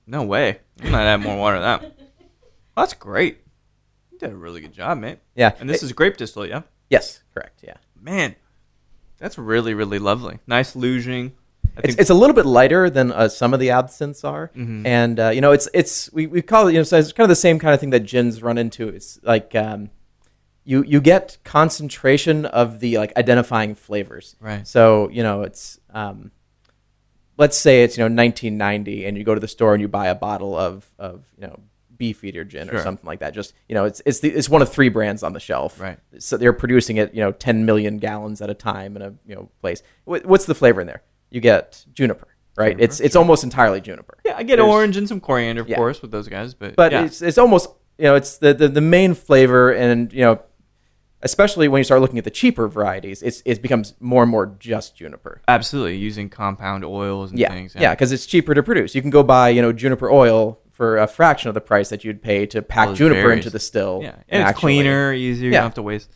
No way. I'm not adding more water to that. That's great. You did a really good job, mate.
Yeah.
And this
It-
is grape distillate, yeah?
yes, correct. Yeah.
Man, that's really, really lovely. Nice louching.
It's, it's a little bit lighter than uh, some of the absinthes are,
Mm-hmm.
and uh, you know it's it's we, we call it you know so it's kind of the same kind of thing that gins run into. It's like um, you you get concentration of the like identifying flavors.
Right.
So you know it's um, let's say it's you know 1990, and you go to the store and you buy a bottle of of you know Beefeater gin or something like that. Just you know it's it's the, it's one of three brands on the shelf.
Right.
So they're producing it you know 10 million gallons at a time in a you know place. What, what's the flavor in there? You get juniper. Right. It's it's almost entirely juniper.
yeah, I get
There's-
orange and some coriander, of
Yeah.
course, with those guys. But,
but
yeah.
it's it's almost you know it's the, the the main flavor and you know especially when you start looking at the cheaper varieties it's it becomes more and more just juniper
absolutely using compound oils and
yeah
things.
yeah because it's cheaper to produce you can go buy you know juniper oil for a fraction of the price that you'd pay to pack juniper
berries.
into the still
Yeah, and it's
actually-
cleaner, easier.
Yeah.
You don't have to waste.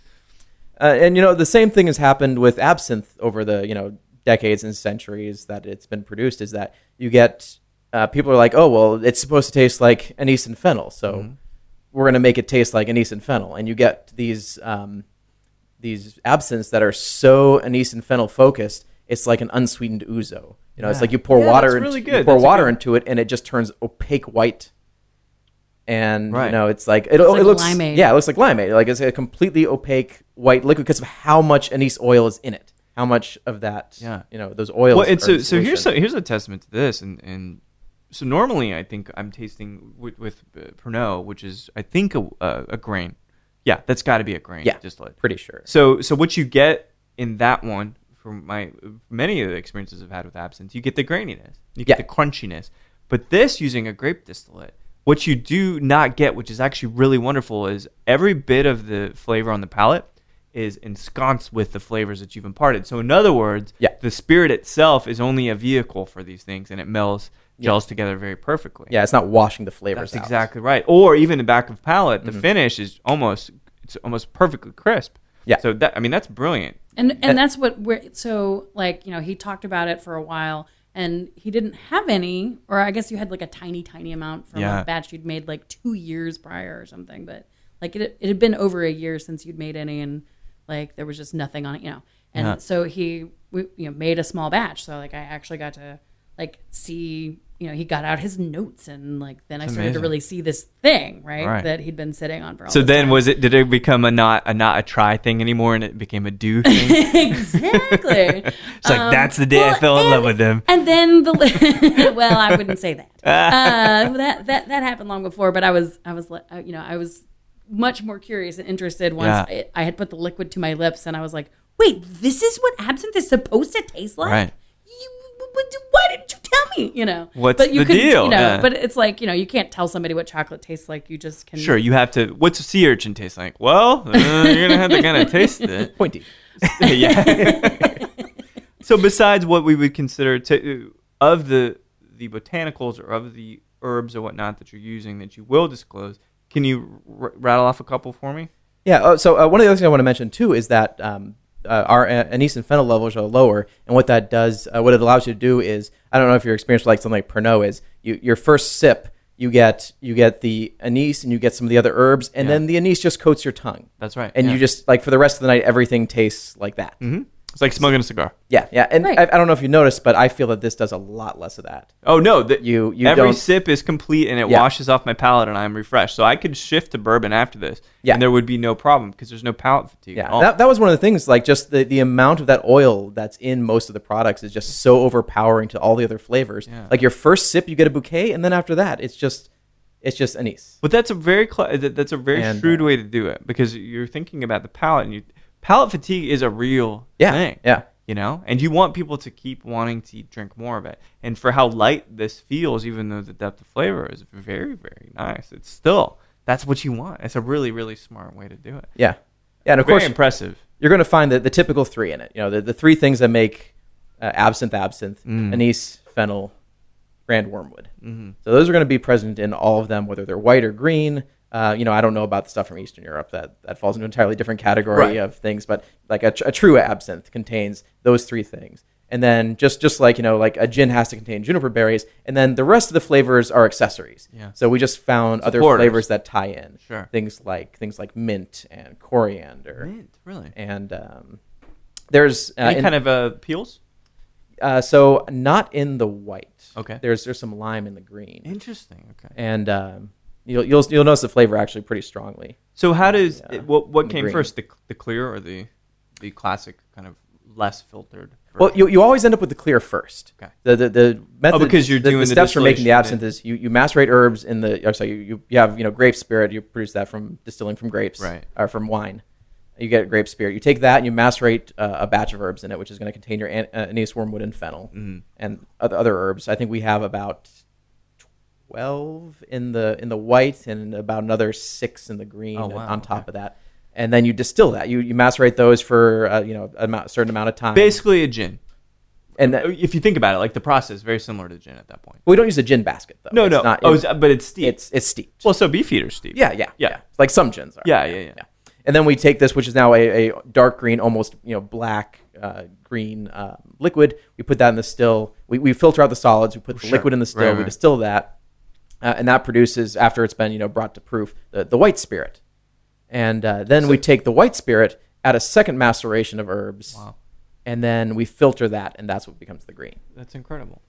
uh, and you know the same thing has happened with absinthe over the you know decades and centuries that it's been produced is that you get uh, people are like oh well it's supposed to taste like anise and fennel so
Mm-hmm.
we're going to make it taste like anise and fennel and you get these um, these absinthes that are so anise and fennel focused it's like an unsweetened ouzo you know it's like you pour
Yeah,
water
that's
into,
really
you
good.
pour
That's
water
good-
into it and it just turns opaque white and
Right.
you know it's like it,
like
it looks
limeade.
yeah it looks like limeade like it's a completely opaque white liquid because of how much anise oil is in it how much of that
Yeah.
you know those oils
Well, and so so here's here's a testament to this, and and so normally I think I'm tasting with, with uh, Pernod, which is I think a, a, a grain. Yeah, that's got to be a grain.
yeah
distillate.
pretty sure
So so what you get in that one from my many of the experiences I've had with absinthe, you get the graininess, you get
Yeah.
the crunchiness. But this using a grape distillate, what you do not get, which is actually really wonderful, is every bit of the flavor on the palate is ensconced with the flavors that you've imparted. So in other words,
Yeah.
the spirit itself is only a vehicle for these things, and it melds gels together very perfectly.
yeah it's not washing the flavors
That's
out.
exactly right. Or even the back of palate,
Mm-hmm.
the finish is almost it's almost perfectly crisp.
Yeah.
So that I mean that's brilliant.
And and that's what we're so like you know he talked about it for a while and he didn't have any or I guess you had like a tiny tiny amount from
Yeah.
a batch you'd made like two years prior or something but like it it had been over a year since you'd made any and like there was just nothing on it you know and
Yeah.
so he we, you know made a small batch so like I actually got to like see you know he got out his notes and like then I started
amazing.
to really see this thing right,
Right.
that he'd been sitting on for all
So then
time.
was it did it become a not a not a try thing anymore and it became a do thing?
exactly
It's like that's the day I
well,
fell in love with them.
And then the li- well, I wouldn't say that. Uh, that that that happened long before, but I was I was uh, you know I was much more curious and interested once
Yeah.
I, I had put the liquid to my lips and I was like, wait, this is what absinthe is supposed to taste like.
Right.
You, w- w- why didn't you tell me you know.
What's
but you
the
could,
deal?
You know,
Yeah.
but it's like you know, you can't tell somebody what chocolate tastes like. You just can.
Sure, you have to. What's a sea urchin taste like? Well, uh, you're gonna have to kind of taste it.
Pointy.
yeah. so besides what we would consider to, of the the botanicals or of the herbs or whatnot that you're using that you will disclose, can you r- rattle off a couple for me?
Yeah. Oh, so uh, one of the other things I want to mention too is that um, uh, our anise and fennel levels are lower, and what that does, uh, what it allows you to do is, I don't know if your experience with like something like Pernod is, you, your first sip, you get you get the anise and you get some of the other herbs, and
Yeah.
then the anise just coats your tongue,
That's right.
and
yeah.
you just like for the rest of the night, everything tastes like that.
hmm It's like smoking a cigar.
Yeah, yeah. And
Right.
I, I don't know if you noticed, but I feel that this does a lot less of that.
Oh no, the,
You you
every
don't.
sip is complete and it
Yeah.
washes off my palate and I'm refreshed. So I could shift to bourbon after this,
Yeah.
and there would be no problem because there's no palate fatigue. at
Yeah,
all.
that, that was one of the things. Like, just the, the amount of that oil that's in most of the products is just so overpowering to all the other flavors.
Yeah.
Like your first sip, you get a bouquet, and then after that, it's just it's just anise.
But that's a very cl- that- that's a very
And,
shrewd
uh,
way to do it because you're thinking about the palate and you palate fatigue is a real
Yeah,
thing.
yeah.
You know, and you want people to keep wanting to drink more of it. And for how light this feels, even though the depth of flavor is very, very nice, it's still that's what you want. It's a really, really smart way to do it.
Yeah, yeah. And of
Very
course,
impressive.
you're going to find the, the typical three in it. You know, the, the three things that make uh, absinthe absinthe,
Mm.
anise, fennel, grand wormwood. Mm-hmm. So those are going to be present in all of them, whether they're white or green. Uh, you know, I don't know about the stuff from Eastern Europe. That that falls into an entirely different category
Right.
of things. But like a, a true absinthe contains those three things. And then just just like you know, like a gin has to contain juniper berries, and then the rest of the flavors are accessories.
Yeah.
So we just found other flavors that tie in.
Sure.
Things like things like mint and coriander
Mint, really.
and um, there's uh,
Any
in-
kind of uh, peels?
uh, so not in the white.
Okay.
There's there's some lime in the green,
Interesting. Okay.
and um, you'll you'll you'll notice the flavor actually pretty strongly.
So how does
Yeah.
it, what what came
green.
first, the the clear or the the classic kind of less filtered?
Well, you, you always end up with the clear first.
Okay.
The the, the method
Oh, because you're
the,
doing
the
the
steps for making the absinthe is you, you macerate herbs in the. I'm sorry, you, you you have you know grape spirit. You produce that from distilling from grapes,
Right.
Or from wine. You get grape spirit. You take that and you macerate uh, a batch of herbs in it, which is going to contain your an- uh, anise, wormwood, and fennel,
Mm-hmm.
and other other herbs. I think we have about twelve in the in the white and about another six in the green
Oh, wow,
on top
okay.
of that. And then you distill that. You you macerate those for uh, you know a, amount, certain amount of time.
basically a gin.
and that,
If you think about it, like the process, very similar to gin at that point.
we don't use a gin basket though.
No,
It's
no.
not,
oh,
it's,
but it's steep.
it's it's steeped.
well, so beefeater steep.
yeah, yeah,
yeah.
Like some gins are.
Yeah, yeah, yeah.
And then we take this, which is now a, a dark green, almost you know black uh, green uh, liquid. We put that in the still. We, we filter out the solids. We put the
Sure.
liquid in the still.
Right,
We
right.
distill that, uh, and that produces after it's been you know brought to proof the, the white spirit. And uh, then we take the white spirit, add a second maceration of herbs,
Wow.
and then we filter that, and that's what becomes the green.
That's incredible.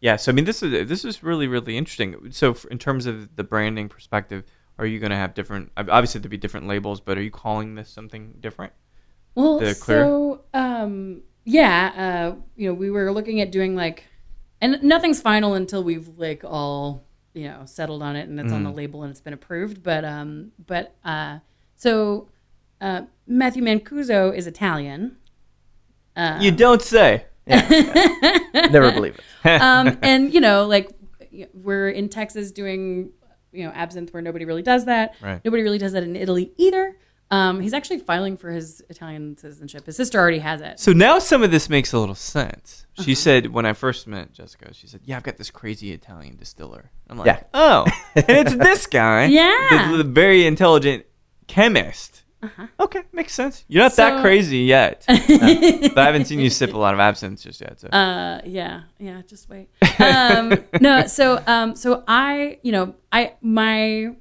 Yeah, so I mean, this is this is really really interesting. So, f in terms of the branding perspective, are you going to have different? Obviously, there'll be different labels, but are you calling this something different?
Well,
the clear?
so um, yeah, uh, you know, we were looking at doing like, and nothing's final until we've like all you know settled on it and it's on the label and it's been approved. But um, but uh, so uh, Matthew Mancuso is Italian.
you don't say.
Never believe it.
um, and you know, like we're in Texas doing you know absinthe where nobody really does that.
Right.
Nobody really does that in Italy either. Um, he's actually filing for his Italian citizenship. His sister already has it.
So now some of this makes a little sense. She
Uh-huh.
said when I first met Jessica, she said, "Yeah, I've got this crazy Italian distiller." I'm like,
Yeah.
"Oh, and it's this guy,
Yeah.
the, the very intelligent chemist." Okay, makes sense. You're not that
Uh-huh.
Crazy yet, but I haven't seen you sip a lot of absinthe just yet. So.
Uh, yeah, yeah. Just wait. Um, no, so um, so I, you know, I my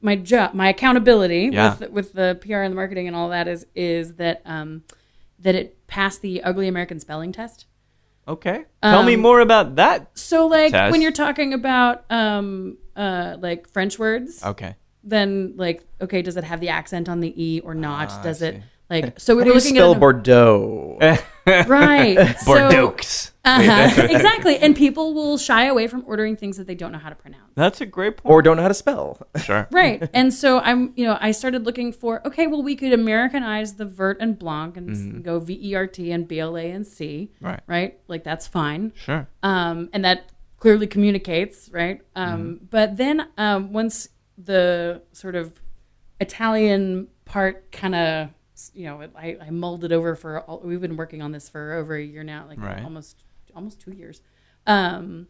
my job, my accountability
Yeah.
with with the PR and the marketing and all that is is that um, that it passed the Ugly American Spelling Test.
okay, tell me
um,
more about that.
So like
Test.
when you're talking about um, uh, like French words,
Okay,
then like okay, does it have the accent on the e or not?
Ah,
does it like so we
How do
were looking
spell
at
Bordeaux?
right so-
Bordeaux.
Uh-huh, exactly. And people will shy away from ordering things that they don't know how to pronounce.
That's a great point.
or don't know how to spell.
sure.
Right. And so I'm, you know, I started looking for, okay, well, we could Americanize the Vert and Blanc and s- go V E R T and B L A and C.
Right.
Right. Like that's fine.
Sure.
Um, and that clearly communicates, right? Um,
Mm-hmm.
But then um, once the sort of Italian part kind of, you know, I, I mulled it over for. All, we've been working on this for over a year now, like
Right.
almost almost two years. Um,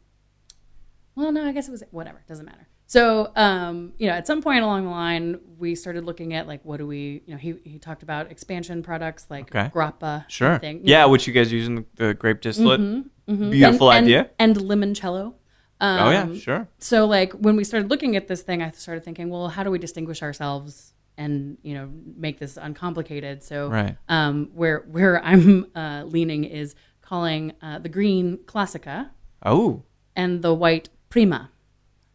well, no, I guess it was whatever. Doesn't matter. So, um, you know, at some point along the line, we started looking at like, what do we, you know, he, he talked about expansion products like
Okay.
grappa.
Sure.
Thing,
yeah,
know.
which you guys using the grape distillate.
Mhm.
Beautiful
And-
idea.
And, and limoncello. Um,
oh yeah, sure.
So, like, when we started looking at this thing, I started thinking, well, how do we distinguish ourselves and, you know, make this uncomplicated? So,
Right.
um, where, where I'm uh, leaning is calling uh, the green Classica
Oh,
and the white Prima.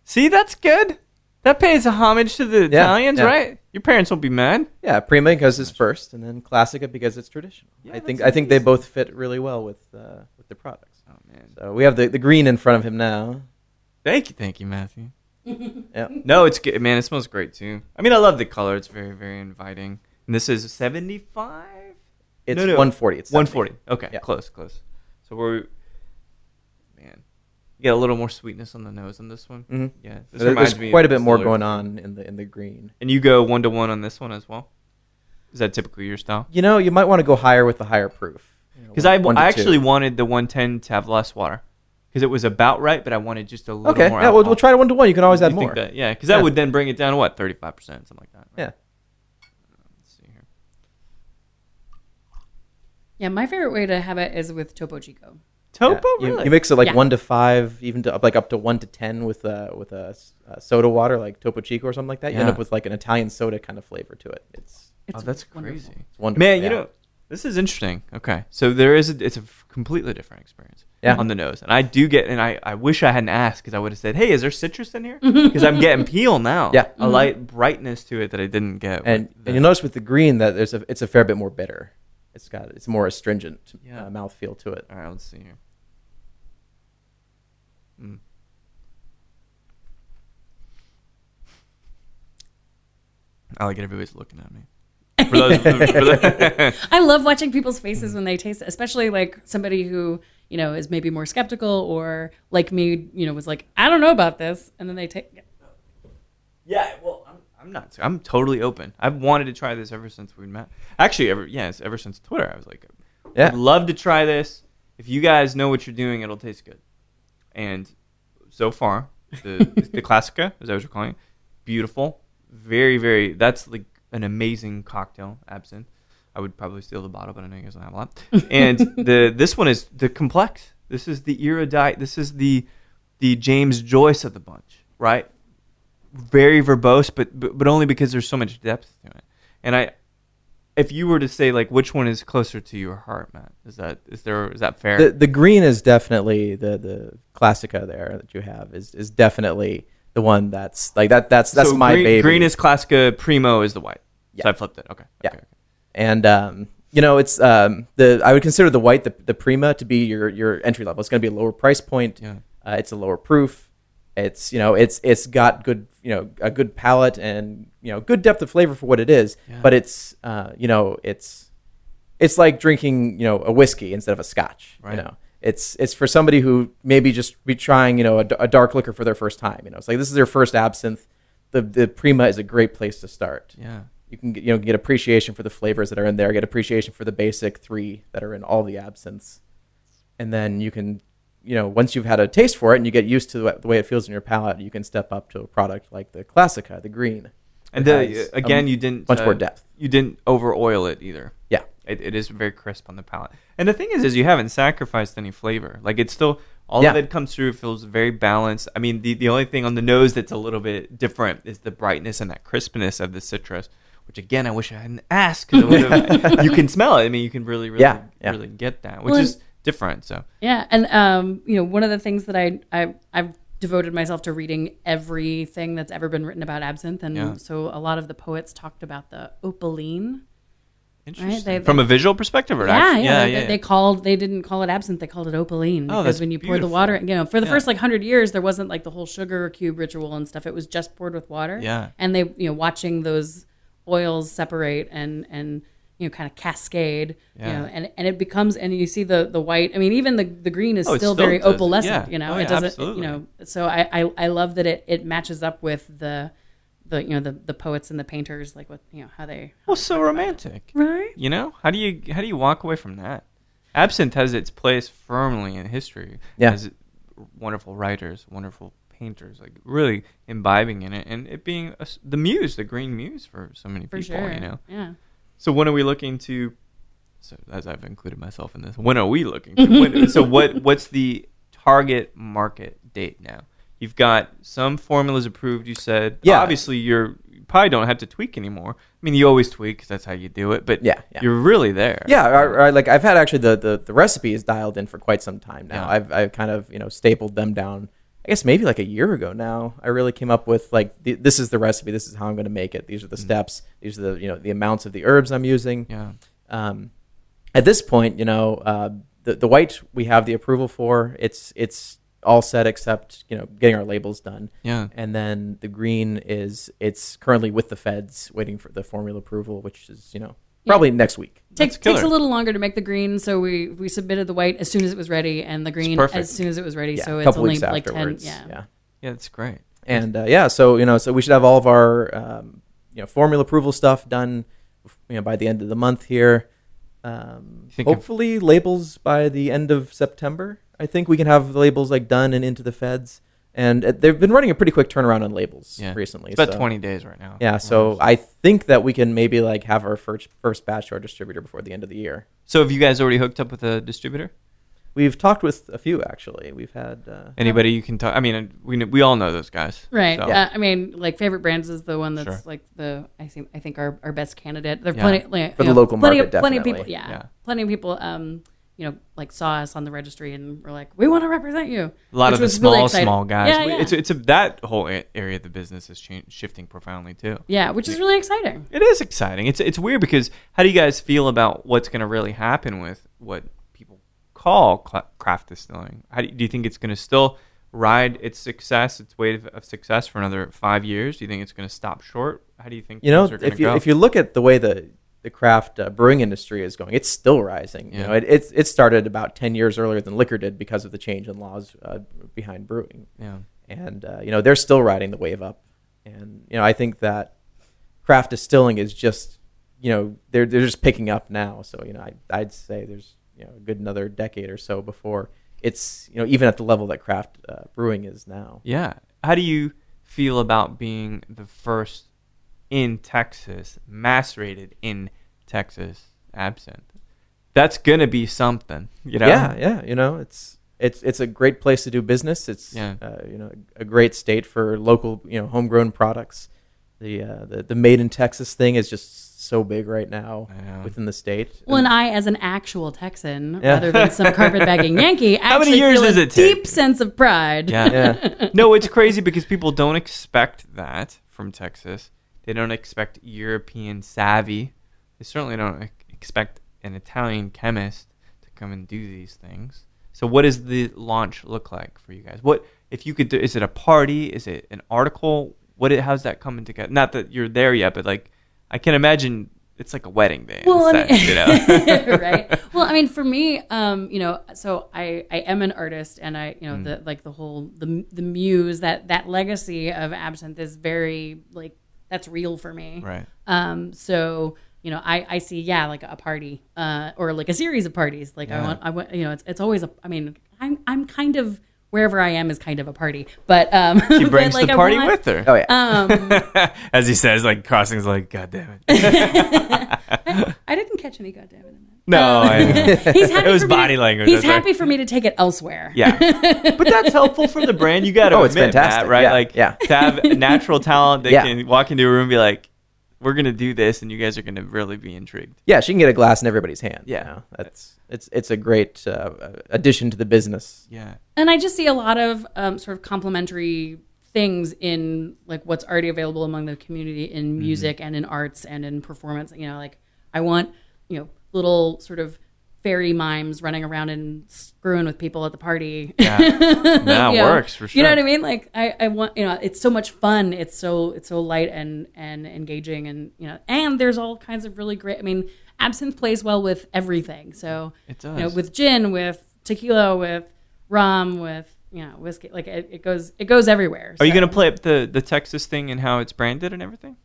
see, that's good. That pays a homage to the Italians,
yeah.
right? Your parents won't be mad.
Yeah, Prima because it's first, and then Classica because it's traditional.
Yeah,
I think
that's
I think they both fit really well with uh, with the products.
Oh man,
So we have the, the green in front of him now.
thank you, thank you, Matthew.
Yeah.
No, it's good, man. It smells great too. I mean, I love the color. It's very, very inviting. And this is seventy five.
It's
No, no.
140. It's
140. Okay,
Yeah.
close, close. So we're man, you get a little more sweetness on the nose on this one.
Mhm.
Yeah, this
There- There's quite a bit more going on in the in the green.
And you go one to one on this one as well. Is that typically your style?
You know, you might want to go higher with the higher proof. You know,
Because I, I
two.
actually wanted the 110 to have less water because it was about right, but I wanted just a little
okay.
more.
Yeah, we'll, we'll try one to one. You can always
You
add
think
more.
that- yeah, because
Yeah.
that would then bring it down to what 35 percent, something like that. right?
Yeah.
Let's see here.
Yeah, my favorite way to have it is with Topo Chico.
Topo,
Yeah. You-
really?
You, mix it like
Yeah.
one to five, even to like up to one to ten with a with a s- uh, soda water like Topo Chico or something like that. You end up with like an Italian soda kind of flavor to it. It's
It's
oh, that's
wonderful.
crazy.
it's wonderful.
Man,
yeah.
you know, this is interesting. Okay, so there is a, it's a completely different experience
Yeah.
on the nose, and I do get, and I, I wish I hadn't asked because I would have said, hey, is there citrus in here? Because I'm getting peel now.
Yeah.
a light brightness to it that I didn't get.
and
the-
and you'll notice with the green that there's a it's a fair bit more bitter. It's got it's more astringent
Yeah.
uh, mouthfeel to it.
all right, let's see here. Mm. I like it. Everybody's looking at me. For those, for the-
I love watching people's faces when they taste it, especially like somebody who, you know, is maybe more skeptical or like me, you know, was like, I don't know about this. And then they take,
Yeah, well, I'm, not. I'm totally open. I've wanted to try this ever since we met. Actually, ever yes, ever since Twitter, I was like,
Yeah.
I'd love to try this. If you guys know what you're doing, it'll taste good. And so far, the the Classica, as I was calling it, beautiful, very, very. That's like an amazing cocktail, absinthe. I would probably steal the bottle, but I know you guys don't have a lot. And the this one is the complex. This is the erudite. This is the the James Joyce of the bunch, right? Very verbose, but, but but only because there's so much depth to it. And I, if you were to say like which one is closer to your heart, Matt, is that is there is that fair?
The the green is definitely the the Classica there that you have is is definitely the one that's like that that's that's
so
my
green,
baby.
Green is Classica, Primo is the white.
Yeah.
So I flipped it. Okay.
Yeah.
Okay,
and um, you know it's um, the I would consider the white the, the Prima to be your your entry level. It's going to be a lower price point.
Yeah.
Uh, it's a lower proof. It's you know it's it's got good you know a good palate and you know good depth of flavor for what it is.
Yeah.
But it's uh, you know it's it's like drinking you know a whiskey instead of a scotch.
Right.
You know it's it's for somebody who maybe just be trying you know a, a dark liquor for their first time. You know it's like this is their first absinthe. The the Prima is a great place to start
Yeah.
you can get, you know get appreciation for the flavors that are in there, get appreciation for the basic three that are in all the absinthes, and then you can you know once you've had a taste for it and you get used to the way- it feels in your palate, you can step up to a product like the Classica, the green.
And the, again,
a
you didn't
much
uh,
more depth.
You didn't over oil it either.
Yeah,
It, it is very crisp on the palate. And the thing is, is you haven't sacrificed any flavor. Like it's still all of it comes through. Feels very balanced. I mean, the the only thing on the nose that's a little bit different is the brightness and that crispness of the citrus. Which again, I wish I hadn't asked because you can smell it. I mean, you can really, really,
Yeah, yeah.
really get that, which
Well,
is different. So
Yeah, and um, you know, one of the things that I I I've devoted myself to reading everything that's ever been written about absinthe, and
Yeah.
so a lot of the poets talked about the opaline.
interesting.
They-
From a visual perspective, or
Yeah,
actually,
yeah,
yeah,
they,
yeah.
they called they didn't call it absinthe, they called it opaline
Oh,
because when you pour the water, you know, for the first like hundred years, there wasn't like the whole sugar cube ritual and stuff. It was just poured with water.
Yeah.
and they you know watching those oils separate and and you know kind of cascade
Yeah.
you know and and it becomes and you see the the white i mean even the the green is
Oh,
still,
still
very
does
opalescent
Yeah.
you know
Oh,
it doesn't
absolutely.
you know so I, I i love that it it matches up with the the you know the the poets and the painters like what you know how they
Well, so romantic.
right
You know, how do you how do you walk away from that? Absinthe has its place firmly in history.
Yeah.
Has wonderful writers, wonderful painters, like really imbibing in it, and it being a s the muse, the green muse for so many
for
people.
sure
You know.
yeah
So when are we looking to? So as I've included myself in this, when are we looking? To, when, so what what's the target market date now? You've got some formulas approved. You said,
Yeah.
Obviously, you're you probably don't have to tweak anymore. I mean, you always tweak because that's how you do it. But
Yeah, yeah.
you're really there.
Yeah, I, I, like I've had actually the, the the recipe is dialed in for quite some time now.
Yeah.
I've I've kind of you know stapled them down. I guess maybe like a year ago now. I really came up with like this is the recipe. This is how I'm going to make it. These are the steps. These are the you know the amounts of the herbs I'm using.
Yeah.
Um, at this point, you know uh, the the white we have the approval for. It's it's all set except you know getting our labels done.
Yeah.
And then the green is it's currently with the feds waiting for the formula approval, which is you know probably next week.
takes takes a little longer to make the green so we we submitted the white as soon as it was ready and the green
perfect.
as soon as it was ready
Yeah,
so
a
it's
couple
only
weeks
like 10
afterwards.
yeah
yeah.
Yeah, that's great.
And uh, yeah, so you know, so we should have all of our um, you know formula approval stuff done, you know, by the end of the month here. Um,
think if-
hopefully, labels by the end of September. I think we can have the labels like done and into the feds. And uh, they've been running a pretty quick turnaround on labels
Yeah.
recently.
It's about
so-
20 days right now.
Yeah, so I think that we can maybe like have our first first batch to our distributor before the end of the year.
So have you guys already hooked up with a distributor?
We've talked with a few actually. We've had uh,
Anybody you can talk? I mean, we we all know those guys,
Right.
So-
Uh, I mean, like favorite brands is the one that's
Sure.
like the I think I think our, our best candidate. There are
Yeah.
plenty like,
For the
know,
local
plenty
market,
of, plenty of people. Yeah,
Yeah.
Plenty of people. Um, you know, like saw us on the registry and were like, "We want to represent you."
A lot
which
of the
was really
small, small guys.
Yeah, yeah.
It's it's a, that whole area of the business is cha- shifting profoundly too.
yeah, which is really exciting.
It is exciting. It's it's weird because how do you guys feel about what's going to really happen with what people call cla craft distilling? How do you, do you think it's going to still ride its success, its wave of success for another five years? Do you think it's going to stop short? How do you think
you know,
are
if you
go?
if you look at the way the the craft uh, brewing industry is going, it's still rising. You know, it, it's it started about ten years earlier than liquor did because of the change in laws uh, behind brewing,
yeah.
and uh, you know they're still riding the wave up. And you know, I think that craft distilling is just you know they're they're just picking up now. So you know, I, I'd say there's you know a good another decade or so before it's you know even at the level that craft uh, brewing is now.
Yeah. How do you feel about being the first in Texas, macerated in Texas absinthe? That's gonna be something, you know.
Yeah, yeah. You know, it's it's it's a great place to do business. It's
Yeah.
uh, you know a great state for local you know homegrown products. The uh, the the made in Texas thing is just so big right now
I
within the state.
Well, and I, as an actual Texan,
Yeah.
rather than some carpetbagging Yankee,
How many years
feel
does
a
it take?
deep sense of pride.
Yeah.
yeah,
no, it's crazy because people don't expect that from Texas. They don't expect European savvy. They certainly don't expect an Italian chemist to come and do these things. So, what does the launch look like for you guys? What if you could do? Is it a party? Is it an article? What? It, how's that coming together? Not that you're there yet, but like I can imagine it's like a wedding day.
Well, I
sense, you know?
mean, right? Well, I mean, for me, um, you know, so I, I am an artist, and I, you know,
Mm.
the like the whole the the muse that that legacy of absinthe is very like that's real for me.
right.
Um, so you know, I, I see, yeah, like a party, uh, or like a series of parties. Like I want, I want, you know, it's, it's always a, I mean, I'm, I'm kind of, wherever I am is kind of a party, but, um,
She
but,
brings
like,
the party
want-
with her.
oh yeah.
Um,
As he says, like crossing's like, God damn it.
I didn't catch any goddamn it in that.
No, I.
He's happy
It was
for me to-
body language,
He's
that's right.
happy for me to take it elsewhere.
Yeah, but that's helpful for the brand. You got to
Oh, it's
admit,
fantastic.
Matt, right?
Yeah,
Like,
yeah.
to have natural talent that
Yeah.
can walk into a room and be like, "We're gonna do this," and you guys are gonna really be intrigued.
yeah, she can get a glass in everybody's hand. you
Yeah.
know. that's it's it's a great uh, addition to the business.
Yeah,
And I just see a lot of um, sort of complementary things in like what's already available among the community
Mm-hmm.
in music and in arts and in performance. You know, like I want you know little sort of fairy mimes running around and screwing with people at the party.
yeah, that works for sure.
You know what I mean? Like I, I want you know, it's so much fun. It's so it's so light and and engaging and you know, and there's all kinds of really great. I mean, absinthe plays well with everything. So
It
you know,
does.
with gin, with tequila, with rum, with you know whiskey. Like it, it goes it goes everywhere.
Are you gonna play up the the Texas thing and how it's branded and everything?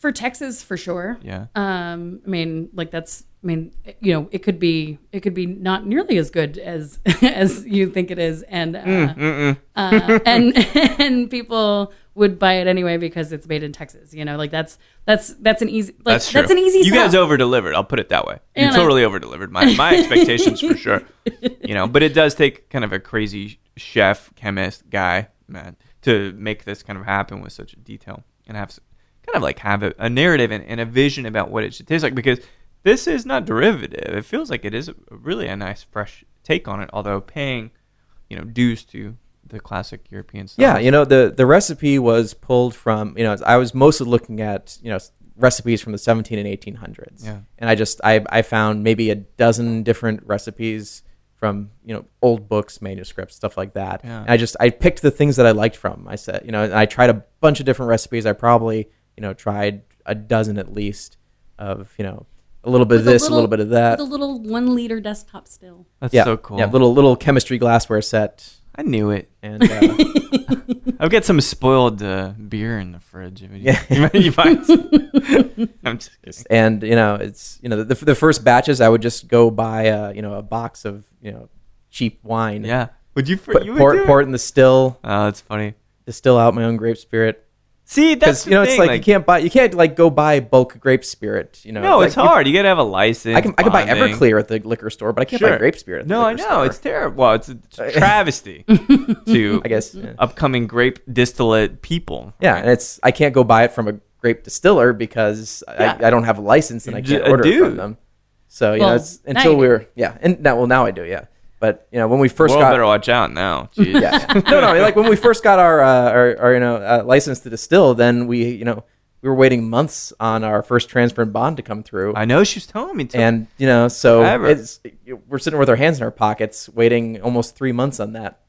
For Texas for sure?
Yeah.
Um, I mean, like that's. I mean, you know, it could be it could be not nearly as good as as you think it is, and uh,
Mm-mm.
uh, and and people would buy it anyway because it's made in Texas. You know, like that's that's that's an easy like,
That's true.
an easy.
You guys over delivered. I'll put it that way. You
And
totally over delivered. My my expectations for sure. You know, but it does take kind of a crazy chef, chemist guy, man, to make this kind of happen with such a detail and have kind of like have a, a narrative and, and a vision about what it should taste like because this is not derivative. It feels like it is a, really a nice fresh take on it, although paying, you know, dues to the classic European style.
Yeah, you know the the recipe was pulled from you know I was mostly looking at you know recipes from the 17 and 1800s.
Yeah.
and I just I I found maybe a dozen different recipes from you know old books, manuscripts, stuff like that.
Yeah.
And I just I picked the things that I liked from. I said you know and I tried a bunch of different recipes. I probably you know tried a dozen at least of you know a little bit of this, a little bit of that.
With a little one liter desktop still.
That's
yeah,
so cool.
Yeah, little little chemistry glassware set.
I knew it.
And uh,
I'll get some spoiled uh, beer in the fridge. You,
Yeah.
you might. I'm just kidding.
and you know it's you know the, the first batches I would just go buy uh, you know a box of you know cheap wine.
Yeah. Would you? For,
Put,
you would
pour,
it?
pour it in the still,
Oh, that's funny.
distill out my own grape spirit.
See, that's
Because
the
you know
thing,
it's like, you can't buy you can't like go buy bulk grape spirit. You know,
No, it's
like,
hard. You, gotta have a license.
I can I can buy. Everclear at the liquor store, but I can't
Sure.
buy grape spirit. At the
No, I know
store.
it's terrible. Well, it's a travesty to
I guess yeah.
upcoming grape distillate people.
yeah, and it's I can't go buy it from a grape distiller because
Yeah.
I, I don't have a license and I can't
ju- a
order it from them. So you
Well,
know, it's until
you
we're yeah, and now well now I do yeah. But you know when we first got
better watch out now. Jeez.
yeah. no, no. Like when we first got our, uh, our, our you know, uh, license to distill, then we, you know, we were waiting months on our first transfer and bond to come through,
I know she's telling me to.
and you know, so
Forever.
it's we're sitting with our hands in our pockets, waiting almost three months on that.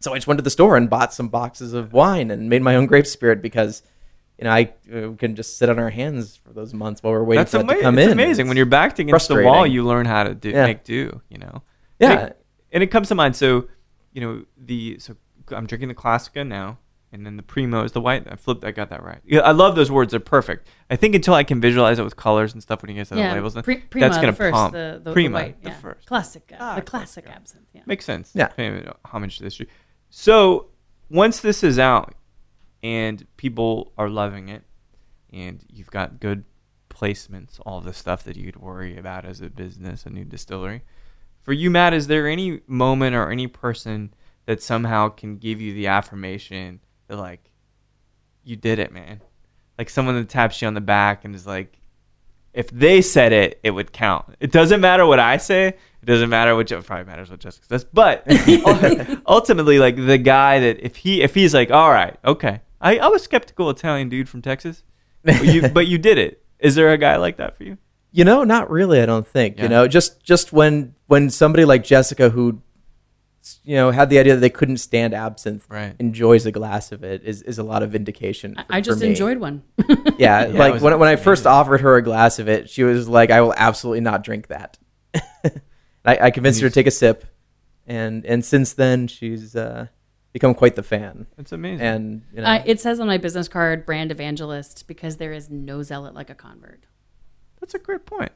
So I just went to the store and bought some boxes of wine and made my own grape spirit because. You know, I uh, can just sit on our hands for those months while we're waiting
that's
for that
amazing.
to come
it's
in.
amazing when you're backed against the wall. You learn how to do,
Yeah.
make do. You know.
Yeah.
And it comes to mind. So, you know, the so I'm drinking the Classica now, and then the Primo is the white. I flipped. I got that right. Yeah, I love those words. They're perfect. I think until I can visualize it with colors and stuff when you guys have the
Yeah,
labels, then
Pre- Prima,
that's gonna
the first,
pump.
the, the,
Prima,
the white,
the first.
classic, uh,
Ah,
the classic
classic.
absinthe. Yeah.
Makes sense.
Yeah.
Paying homage to history. So once this is out and people are loving it, and you've got good placements, all the stuff that you'd worry about as a business, a new distillery. For you, Matt, is there any moment or any person that somehow can give you the affirmation that like you did it, man? Like someone that taps you on the back and is like, if they said it, it would count. It doesn't matter what I say. It doesn't matter what it probably matters what Jessica says. But ultimately, like the guy that if he if he's like, all right, okay, I, I was skeptical Italian dude from Texas, but you, but you did it. Is there a guy like that for you?
You know, not really. I don't think.
Yeah.
You know, just just when when somebody like Jessica, who you know had the idea that they couldn't stand absinthe,
Right.
enjoys a glass of it is is a lot of vindication.
I-
for-
I
for
just
me.
enjoyed one.
Yeah,
it
like when when I first offered her a glass of it, she was like, "I will absolutely not drink that." I, I convinced her to take a sip, and and since then she's uh, become quite the fan.
It's amazing.
And you know,
uh, it says on my business card, brand evangelist, because there is no zealot like a convert.
That's a great point.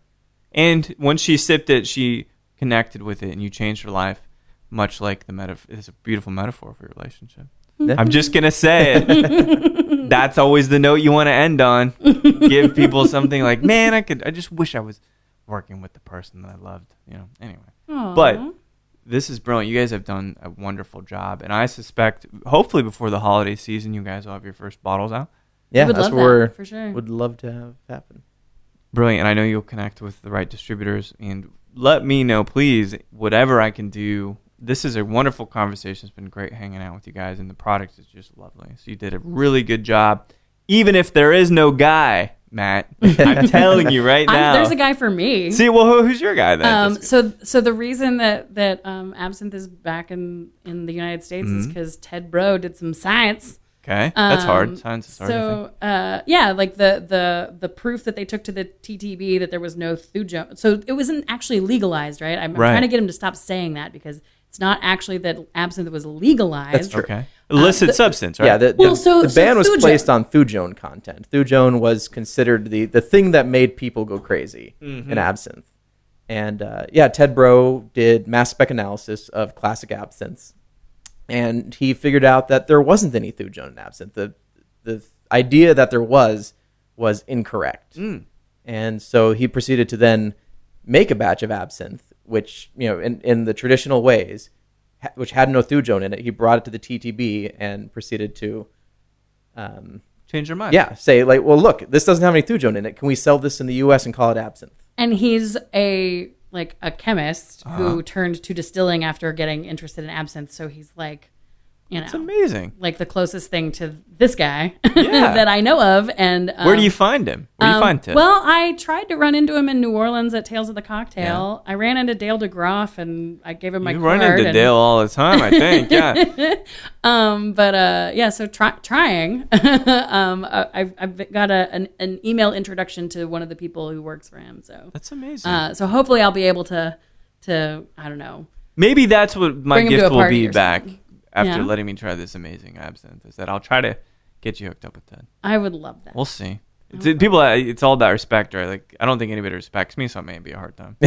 And when she sipped it, she connected with it, and you changed her life, much like the metaphor. It's a beautiful metaphor for your relationship.
Hmm.
I'm just gonna say it. That's always the note you want to end on. Give people something like, "Man, I could. I just wish I was working with the person that I loved." You know. Anyway,
Aw.
but this is brilliant. You guys have done a wonderful job, and I suspect, hopefully, before the holiday season, you guys will have your first bottles out.
yeah, that's
love
what
that,
we're
for sure.
would love to have happen.
Brilliant. And I know you'll connect with the right distributors. And let me know, please, whatever I can do. This is a wonderful conversation. It's been great hanging out with you guys, and the product is just lovely. So you did a really good job. Even if there is no guy, Matt, I'm telling you right
I'm-
now.
there's a guy for me.
See, well, who, who's your guy then?
Um, so, so the reason that that um, absinthe is back in in the United States is
Mhm.
because Ted Breaux did some science
Okay, that's hard.
Um,
Science is hard.
So uh, yeah, like the the the proof that they took to the TTB that there was no thujone. So it wasn't actually legalized, right? I'm, I'm
Right.
trying to get him to stop saying that because it's not actually that absinthe was legalized.
That's true.
Okay, illicit
the-
substance, right?
Yeah, the,
Well, so-
the
so
ban was
Thujone-
placed on Thujone content. Thujone was considered the, the thing that made people go crazy
Mm-hmm.
in absinthe. And uh, yeah, Ted Breaux did mass spec analysis of classic absinthes, and he figured out that there wasn't any Thujone in absinthe. The the idea that there was was incorrect,
Mm.
and so he proceeded to then make a batch of absinthe, which you know in, in the traditional ways, ha- which had no Thujone in it. He brought it to the TTB and proceeded to, um,
Change your mind.
yeah, say like, well, look, this doesn't have any Thujone in it. Can we sell this in the U.S. and call it absinthe?
and he's a like a chemist
Uh-huh.
who turned to distilling after getting interested in absinthe. So he's like, you know,
it's amazing.
like the closest thing to this guy
Yeah.
that I know of. And um,
Where do you find him? Where do you
um,
find Ted?
Well, I tried to run into him in New Orleans at Tales of the Cocktail. I ran into Dale DeGroff and I gave him my
you
card.
run into
and,
Dale all the time, I think. Yeah.
Um, but uh, yeah, so try, trying. um, I, I've, I've got a, an, an email introduction to one of the people who works for him. So,
That's amazing.
uh, so hopefully I'll be able to, to I don't know.
Maybe that's what my
Bring
gift will be back
something.
After
Yeah.
letting me try this amazing absinthe. Is that I'll try to get you hooked up with Ted.
I would love that.
We'll see. It's, people, uh, it's all about respect, right? Like I don't think anybody respects me, so it may be a hard time.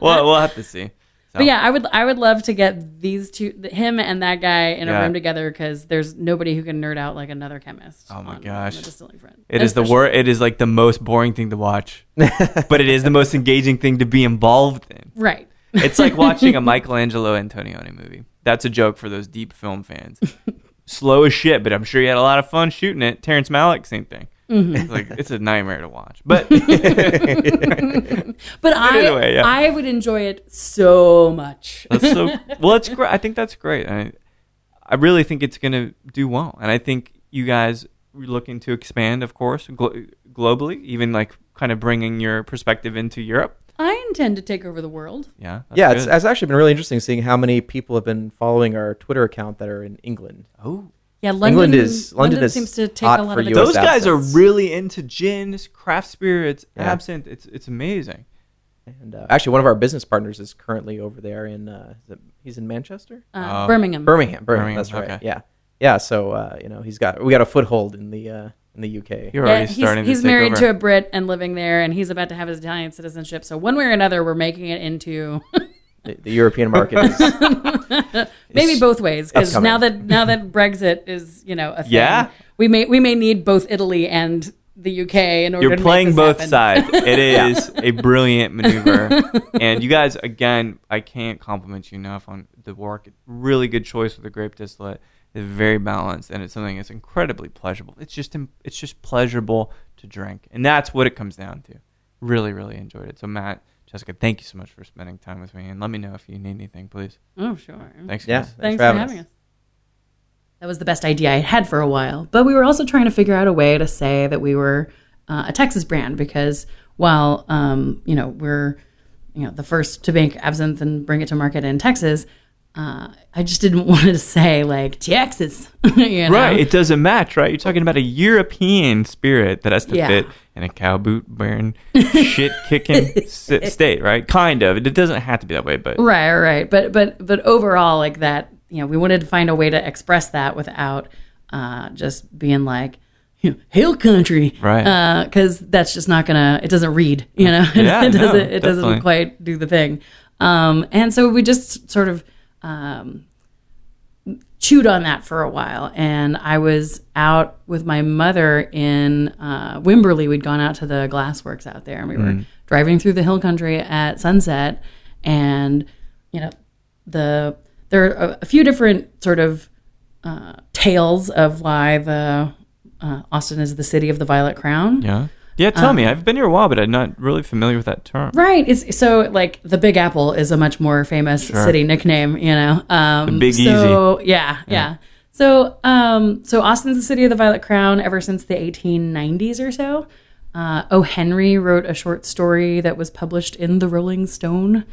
well, we'll have to see. So,
But yeah, I would I would love to get these two, him and that guy, in
Yeah.
a room together because there's nobody who can nerd out like another chemist.
Oh my
on-
gosh.
on the distilling front.
It is the
Especially-
wor- It is like the most boring thing to watch, but it is the most engaging thing to be involved in.
right?
It's like watching a Michelangelo Antonioni movie. That's a joke for those deep film fans. Slow as shit, but I'm sure you had a lot of fun shooting it. Terrence Malick, same thing.
Mm-hmm.
It's like it's a nightmare to watch, but
But I
anyway, yeah.
I would enjoy it so much.
that's so well. It's great. I think that's great. I, I really think it's going to do well, and I think you guys are looking to expand, of course, glo- globally, even like kind of bringing your perspective into Europe.
I intend to take over the world.
Yeah, that's
yeah, it's,
good.
it's actually been really interesting seeing how many people have been following our Twitter account that are in England.
oh.
Yeah, London
England is- London is
seems to take
hot
a lot
for
of the
US
Those guys are
absinthes.
really into gins, craft spirits,
Yeah.
absinthe. It's it's amazing.
And uh, actually, one of our business partners is currently over there in uh, is it- he's in Manchester,
uh,
Oh.
Birmingham.
Birmingham. Birmingham,
Birmingham,
that's right.
okay.
Yeah, yeah. So uh, you know, he's got we got a foothold in the uh, in the UK.
You're
Yeah,
already
he's,
starting
he's
to take
married
over.
to a Brit and living there, and he's about to have his Italian citizenship. So one way or another, we're making it into
The, the European market is
maybe
It's
both ways because now that now that Brexit is you know a thing,
Yeah.
we may we may need both Italy and the UK in order
You're
to
playing
make this
both
happen.
sides. It is a brilliant maneuver. and you guys, again, I can't compliment you enough on the work. Really good choice with the grape distillate. It's very balanced, and it's something that's incredibly pleasurable. It's just it's just pleasurable to drink, and that's what it comes down to. Really, really enjoyed it. So, Matt, Jessica, thank you so much for spending time with me, and let me know if you need anything, please.
Oh sure.
Thanks,
yeah.
guys.
Thanks for having us. That was the best idea I had for a while. But we were also trying to figure out a way to say that we were uh, a Texas brand because while um, you know we're you know the first to make absinthe and bring it to market in Texas, uh, I just didn't want to say like Texas. you know?
Right, it doesn't match, right? You're talking about a European spirit that has to
Yeah.
fit in a cow boot wearing, shit kicking s- state, right? Kind of. It doesn't have to be that way, but
Right, right. But but but overall, like that, you know, we wanted to find a way to express that without uh, just being like you hill country,
Right.
Because that's just not gonna. It doesn't read, you know.
Yeah,
it doesn't. it
definitely.
doesn't quite do the thing. Um, and so we just sort of um, chewed on that for a while. And I was out with my mother in uh, Wimberley. We'd gone out to the glassworks out there, and we were driving through the hill country at sunset. And you know, the there are a, a few different sort of uh, tales of why the uh, Austin is the city of the Violet Crown.
yeah. Yeah, tell me. I've been here a while, but I'm not really familiar with that term.
Right. It's, so like the Big Apple is a much more famous city nickname, you know. Um,
Big
so, Yeah, yeah. So um, so Austin's the city of the Violet Crown ever since the 1890s or so. Uh, O. Henry wrote a short story that was published in the Rolling Stone,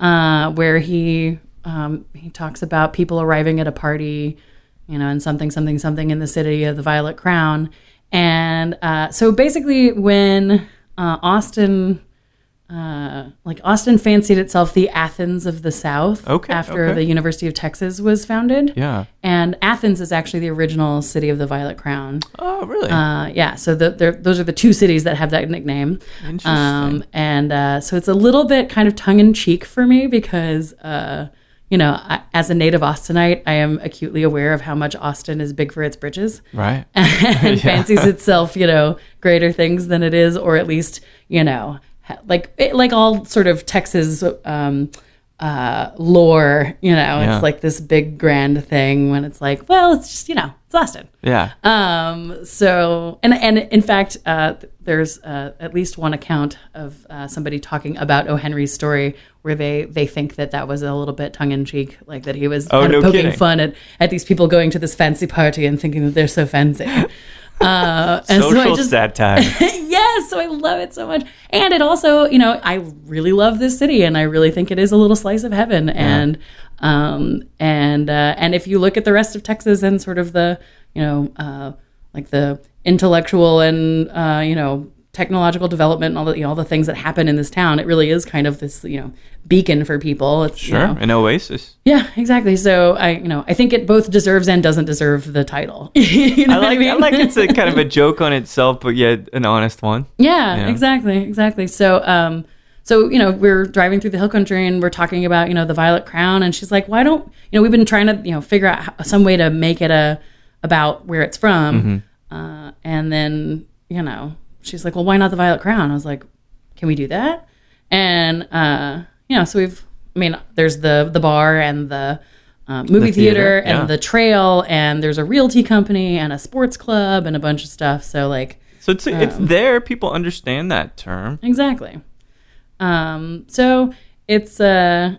uh, where he um, he talks about people arriving at a party you know, and something, something, something in the city of the Violet Crown. And uh, so basically, when uh, Austin, uh, like Austin fancied itself the Athens of the South
Okay,
after
okay.
the University of Texas was founded.
Yeah.
And Athens is actually the original city of the Violet Crown.
Oh, really?
Uh, yeah, so the, those are the two cities that have that nickname.
Interesting.
Um, and uh, so it's a little bit kind of tongue in cheek for me because, uh, you know, I, as a native Austinite, I am acutely aware of how much Austin is big for its bridges.
right.
and fancies itself, you know, greater things than it is, or at least, you know, like it, like all sort of Texas um, uh, lore. You know,
Yeah.
it's like this big grand thing when it's like, well, it's just you know, it's Austin.
Yeah.
Um, so, and and in fact, uh, there's uh, at least one account of uh, somebody talking about O. Henry's story where they they think that that was a little bit tongue in cheek, like that he was
Oh,
kind of
no
poking
kidding.
fun at at these people going to this fancy party and thinking that they're so fancy. Uh, and so I
Social
just
satire.
yes, so I love it so much, and it also, you know, I really love this city, and I really think it is a little slice of heaven, and um, and uh, and if you look at the rest of Texas and sort of the, you know, uh, like the intellectual and uh, you know technological development and all the you know, all the things that happen in this town, it really is kind of this you know beacon for people. It's you
Sure.
know,
An oasis.
yeah, exactly. So I, you know, I think it both deserves and doesn't deserve the title. you know
I like.
I,
I, like it's a kind of a joke on itself, but yet an honest one.
Yeah,
Yeah.
exactly, exactly. So, um, so you know, we're driving through the hill country and we're talking about you know the Violet Crown, and she's like, "Why don't you know?" We've been trying to you know figure out how, some way to make it a about where it's from, uh, and then you know, she's like, "Well, why not the Violet Crown?" I was like, "Can we do that?" And uh, you know, so we've, I mean, there's the the bar and the uh, movie
The
theater,
theater,
and
yeah.
the trail, and there's a realty company and a sports club and a bunch of stuff. So like.
So it's it's there. People understand that term.
Exactly. Um, so it's uh,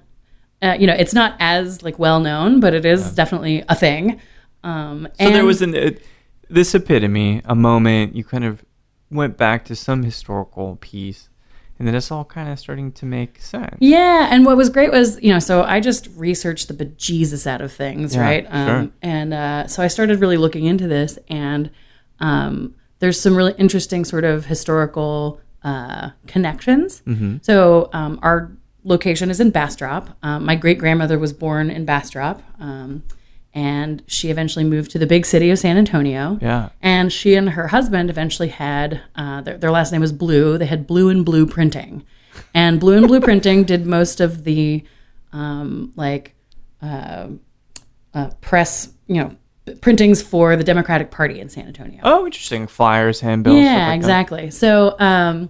uh, you know, it's not as like well known, but it is definitely a thing. Um,
So there was an uh, this epitome, a moment you kind of went back to some historical piece, and then it's all kind of starting to make sense.
Yeah, and what was great was, you know, so I just researched the bejesus out of things,
Yeah,
right?
sure.
And uh, so I started really looking into this, and um, there's some really interesting sort of historical uh, connections.
Mm-hmm.
So um, our location is in Bastrop. Um, my great grandmother was born in Bastrop, um, and she eventually moved to the big city of San Antonio.
Yeah.
And she and her husband eventually had uh, their, their last name was Blue. They had Blue and Blue Printing, and Blue and Blue Printing did most of the um, like uh, uh, press, you know, printings for the Democratic Party in San Antonio.
Oh, interesting. Flyers, handbills. stuff
Yeah,
like that.
exactly. So, um,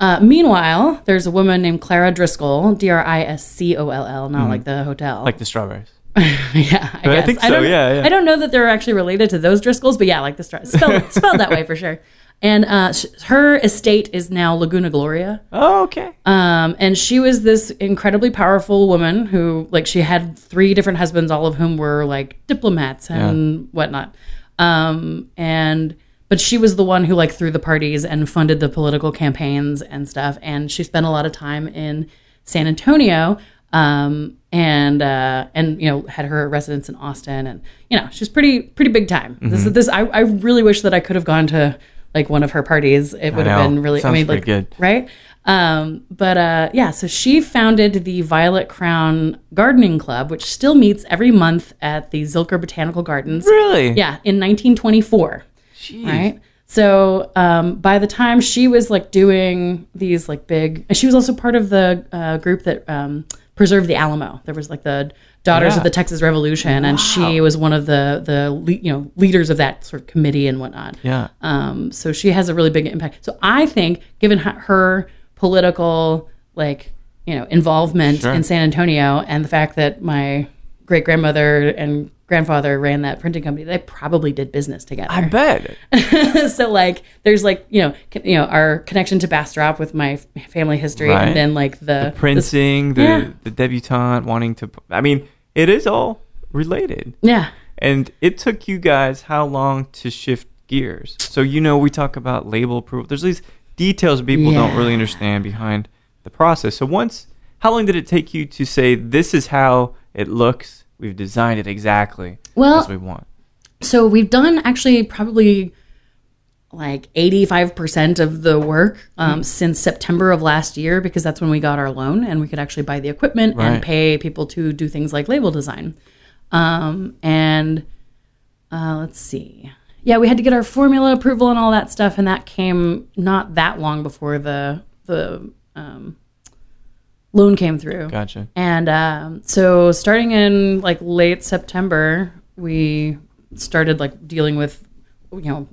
uh, meanwhile, there's a woman named Clara Driscoll, D R I S C O L L, not like the hotel.
Mm-hmm. Like the strawberries.
yeah, I,
I
guess.
think so,
don't,
yeah, yeah.
I don't know that they're actually related to those Driscolls, but yeah, like the stra- spelled, spelled that way for sure. And uh, sh- her estate is now Laguna Gloria.
Oh, okay.
Um, and she was this incredibly powerful woman who, like, she had three different husbands, all of whom were like diplomats and whatnot. Um, and but she was the one who like threw the parties and funded the political campaigns and stuff. And she spent a lot of time in San Antonio. Um, and uh, and you know had her residence in Austin, and you know she's pretty pretty big time. This is this I, I really wish that I could have gone to like one of her parties. It would have been really.
Sounds
I mean, like
good.
right? Um, but uh, yeah, so she founded the Violet Crown Gardening Club, which still meets every month at the Zilker Botanical Gardens.
Really?
Yeah, in 1924.
Jeez.
Right. So um, by the time she was like doing these like big, she was also part of the uh, group that um, preserved the Alamo. There was like the Daughters
Yeah.
of the Texas Revolution, and she was one of the the le- you know leaders of that sort of committee and whatnot.
Yeah.
Um, so she has a really big impact. So I think, given her- her political like you know involvement
Sure.
in San Antonio, and the fact that my great grandmother and grandfather ran that printing company, they probably did business together.
I bet.
so like, there's like you know con- you know our connection to Bastrop with my f- family history,
Right.
and then like the, this-
Printing, the,
Yeah.
the debutante wanting to. I mean, it is all related.
yeah.
And it took you guys how long to shift gears? So, you know, we talk about label approval. There's these details people don't really understand behind the process. So, once, how long did it take you to say, this is how it looks? We've designed it exactly
Well,
as we want.
So we've done actually probably like 85% of the work um, since September of last year because that's when we got our loan and we could actually buy the equipment
Right.
and pay people to do things like label design. Um, and uh, let's see. Yeah, we had to get our formula approval and all that stuff, and that came not that long before the the um, loan came through.
Gotcha.
And um, so, starting in like late September, we started like dealing with, you know,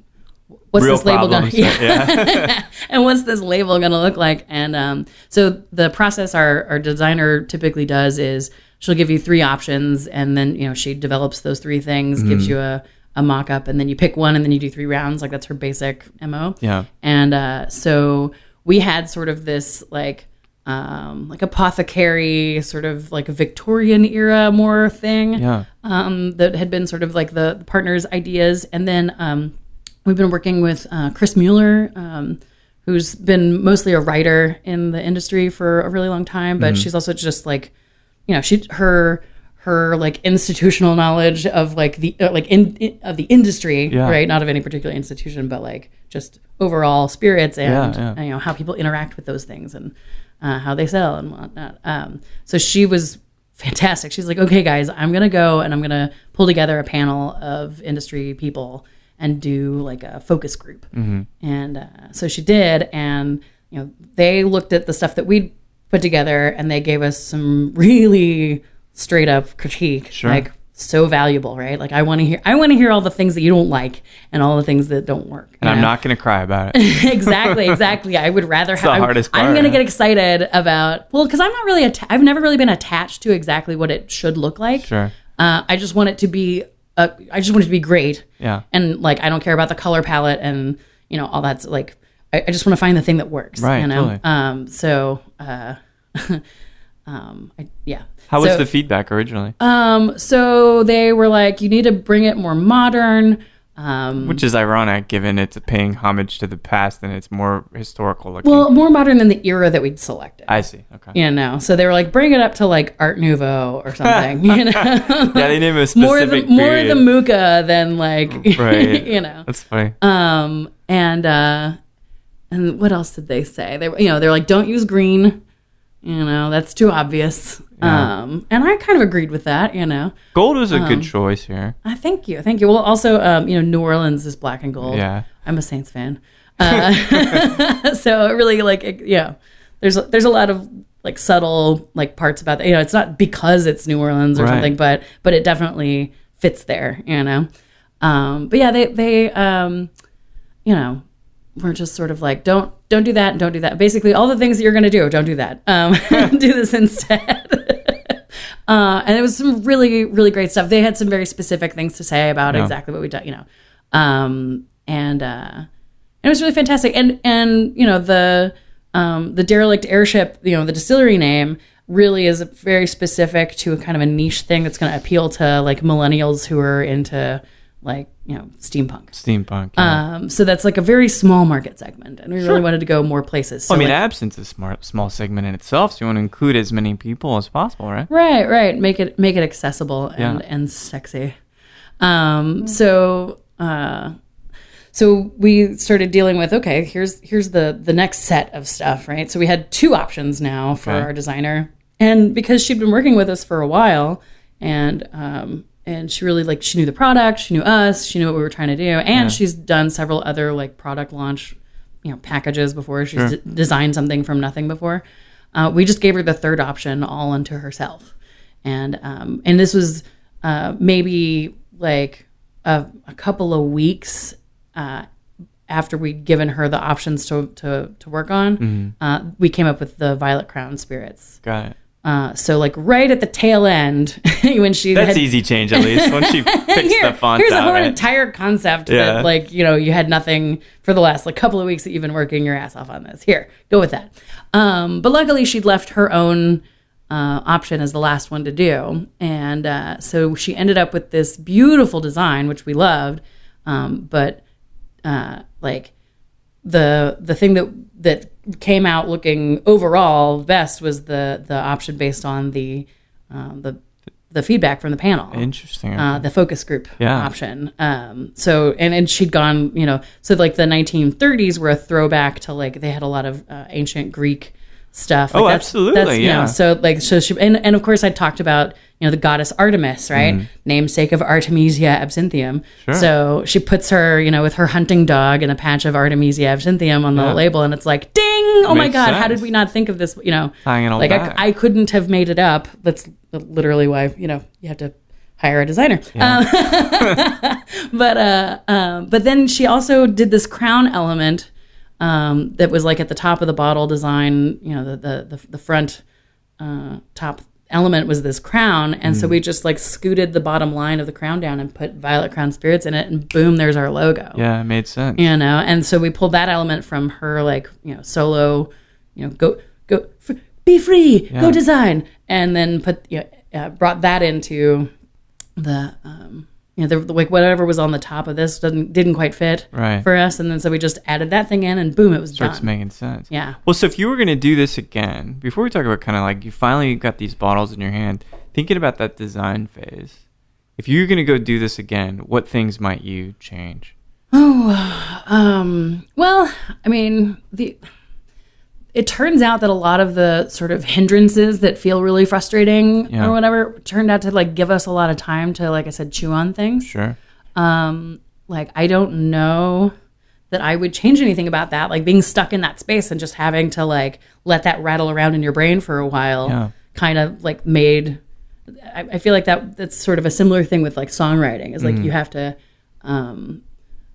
what's
Real
this label going to
Yeah.
and what's this label going to look like? And um, so the process our, our designer typically does is she'll give you three options, and then you know she develops those three things, gives you a a mock up, and then you pick one, and then you do three rounds. Like that's her basic mo.
Yeah.
And uh, so we had sort of this like um, like apothecary sort of like a Victorian era more thing
Yeah.
um, that had been sort of like the, the partners' ideas. And then um, we've been working with uh, Chris Mueller, um, who's been mostly a writer in the industry for a really long time, but she's also just like, you know, she her her like institutional knowledge of like the uh, like in, in- of the industry,
Yeah.
right? Not of any particular institution, but like just overall spirits and
Yeah, yeah.
you know how people interact with those things and uh, how they sell and whatnot. Um, so she was fantastic. She's like, okay, guys, I'm gonna go and I'm gonna pull together a panel of industry people and do like a focus group.
Mm-hmm.
And uh, so she did, and you know they looked at the stuff that we'd put together and they gave us some really straight up critique,
Sure.
like so valuable, right? Like I want to hear, I want to hear all the things that you don't like and all the things that don't work.
And I'm
know?
not going to cry about it.
exactly, exactly. I would rather have.
the
I'm-
hardest
I'm, going to get excited about well, because I'm not really. Atta- I've never really been attached to exactly what it should look like.
Sure.
Uh, I just want it to be. Uh, I just want it to be great.
Yeah.
And like, I don't care about the color palette and you know all that's like. I, I just want to find the thing that works.
Right,
You know.
totally.
Um. So. Uh, um. I, yeah.
How was the feedback originally?
Um. So they were like, you need to bring it more modern. Um.
Which is ironic given it's paying homage to the past and it's more historical looking.
Well, more modern than the era that we'd selected.
I see. Okay.
you know so they were like bring it up to like art nouveau or something you know
Yeah, they name a
more the
specific
more the Mucha than like
Right.
you know
That's funny.
um and uh and what else did they say they were you know they're like don't use green you know that's too obvious
Yeah.
um and i kind of agreed with that you know.
Gold was a
um,
good choice here.
i thank you thank you. Well also um you know new orleans is black and gold.
Yeah.
i'm a saints fan. Uh, so it really like it, yeah there's there's a lot of like subtle like parts about that. You know it's not because it's new orleans or
Right.
something but but it definitely fits there you know. Um but yeah they they um you know we're just sort of like don't don't do that and don't do that. Basically all the things that you're going to do don't do that. Um do this instead uh and it was some really really great stuff. They had some very specific things to say about
Yeah.
exactly what we done you know. Um and uh it was really fantastic. And and you know the um the derelict airship you know the distillery name really is very specific to a kind of a niche thing that's going to appeal to like millennials who are into like you know steampunk
Steampunk. Yeah.
um, so that's like a very small market segment, and we really wanted to go more places. So
I mean,
like-
absinthe is a smart, small segment in itself, so you want to include as many people as possible, right?
right, right, make it make it accessible and
Yeah.
and sexy. Um, so uh, so we started dealing with okay, here's here's the the next set of stuff, right? So we had two options now for
Okay.
our designer, and because she'd been working with us for a while, and um, and she really like she knew the product, she knew us, she knew what we were trying to do, and she's done several other like product launch, you know, packages before. She's d- designed something from nothing before. Uh, we just gave her the third option all unto herself, and um, and this was uh, maybe like a, a couple of weeks uh, after we'd given her the options to to, to work on. Uh, we came up with the Violet Crown spirits.
Got it.
Uh, so like right at the tail end when she
That's
had,
easy change at least. Once she picks
Here-
the font
here's a
out,
whole
right?
entire concept
Yeah.
that like you know you had nothing for the last like couple of weeks that you've been working your ass off on this here go with that um, but luckily she'd left her own uh, option as the last one to do and uh, so she ended up with this beautiful design which we loved um, but uh, like the the thing that that came out looking overall best was the the option based on the um, the the feedback from the panel
Interesting.
uh, the focus group
Yeah.
option. Um, so and and she'd gone, you know, so like the 1930s were a throwback to like they had a lot of uh, ancient Greek stuff. Like
Oh,
that's-
absolutely,
That's, you
yeah.
know, so like so she and and of course I talked about you know the goddess Artemis, right? Namesake of Artemisia absinthium.
Sure.
So she puts her, you know, with her hunting dog and a patch of Artemisia absinthium on the
Yeah.
label, and it's like, ding! Oh my
Makes
god, how did we not think of this? You know,
all
like. I, I couldn't have made it up. That's literally why you know you have to hire a designer. Um, but uh, um, but then she also did this crown element um, that was like at the top of the bottle design. You know, the the the, the front uh, top element was this crown, and
Mm.
so we just like scooted the bottom line of the crown down and put Violet Crown Spirits in it, and boom, there's our logo
yeah, it made sense.
you know and so we pulled that element from her like you know solo you know go go f- be free
Yeah.
go design and then put you know, uh, brought that into the um you know the, the like whatever was on the top of this didn't didn't quite fit
Right.
for us and then so we just added that thing in and boom it was
Starts
done
making sense.
yeah
Well, so if you were going to do this again, before we talk about kind of like you finally got these bottles in your hand, thinking about that design phase, if you're going to go do this again, what things might you change?
Oh, um, well, I mean, the it turns out that a lot of the sort of hindrances that feel really frustrating
Yeah.
or whatever turned out to like give us a lot of time to, like I said, chew on things.
Sure.
Um, like I don't know that I would change anything about that. Like being stuck in that space and just having to like let that rattle around in your brain for a while,
Yeah.
kind of like made. I, I feel like that that's sort of a similar thing with like songwriting. Is like
Mm.
you have to. Um,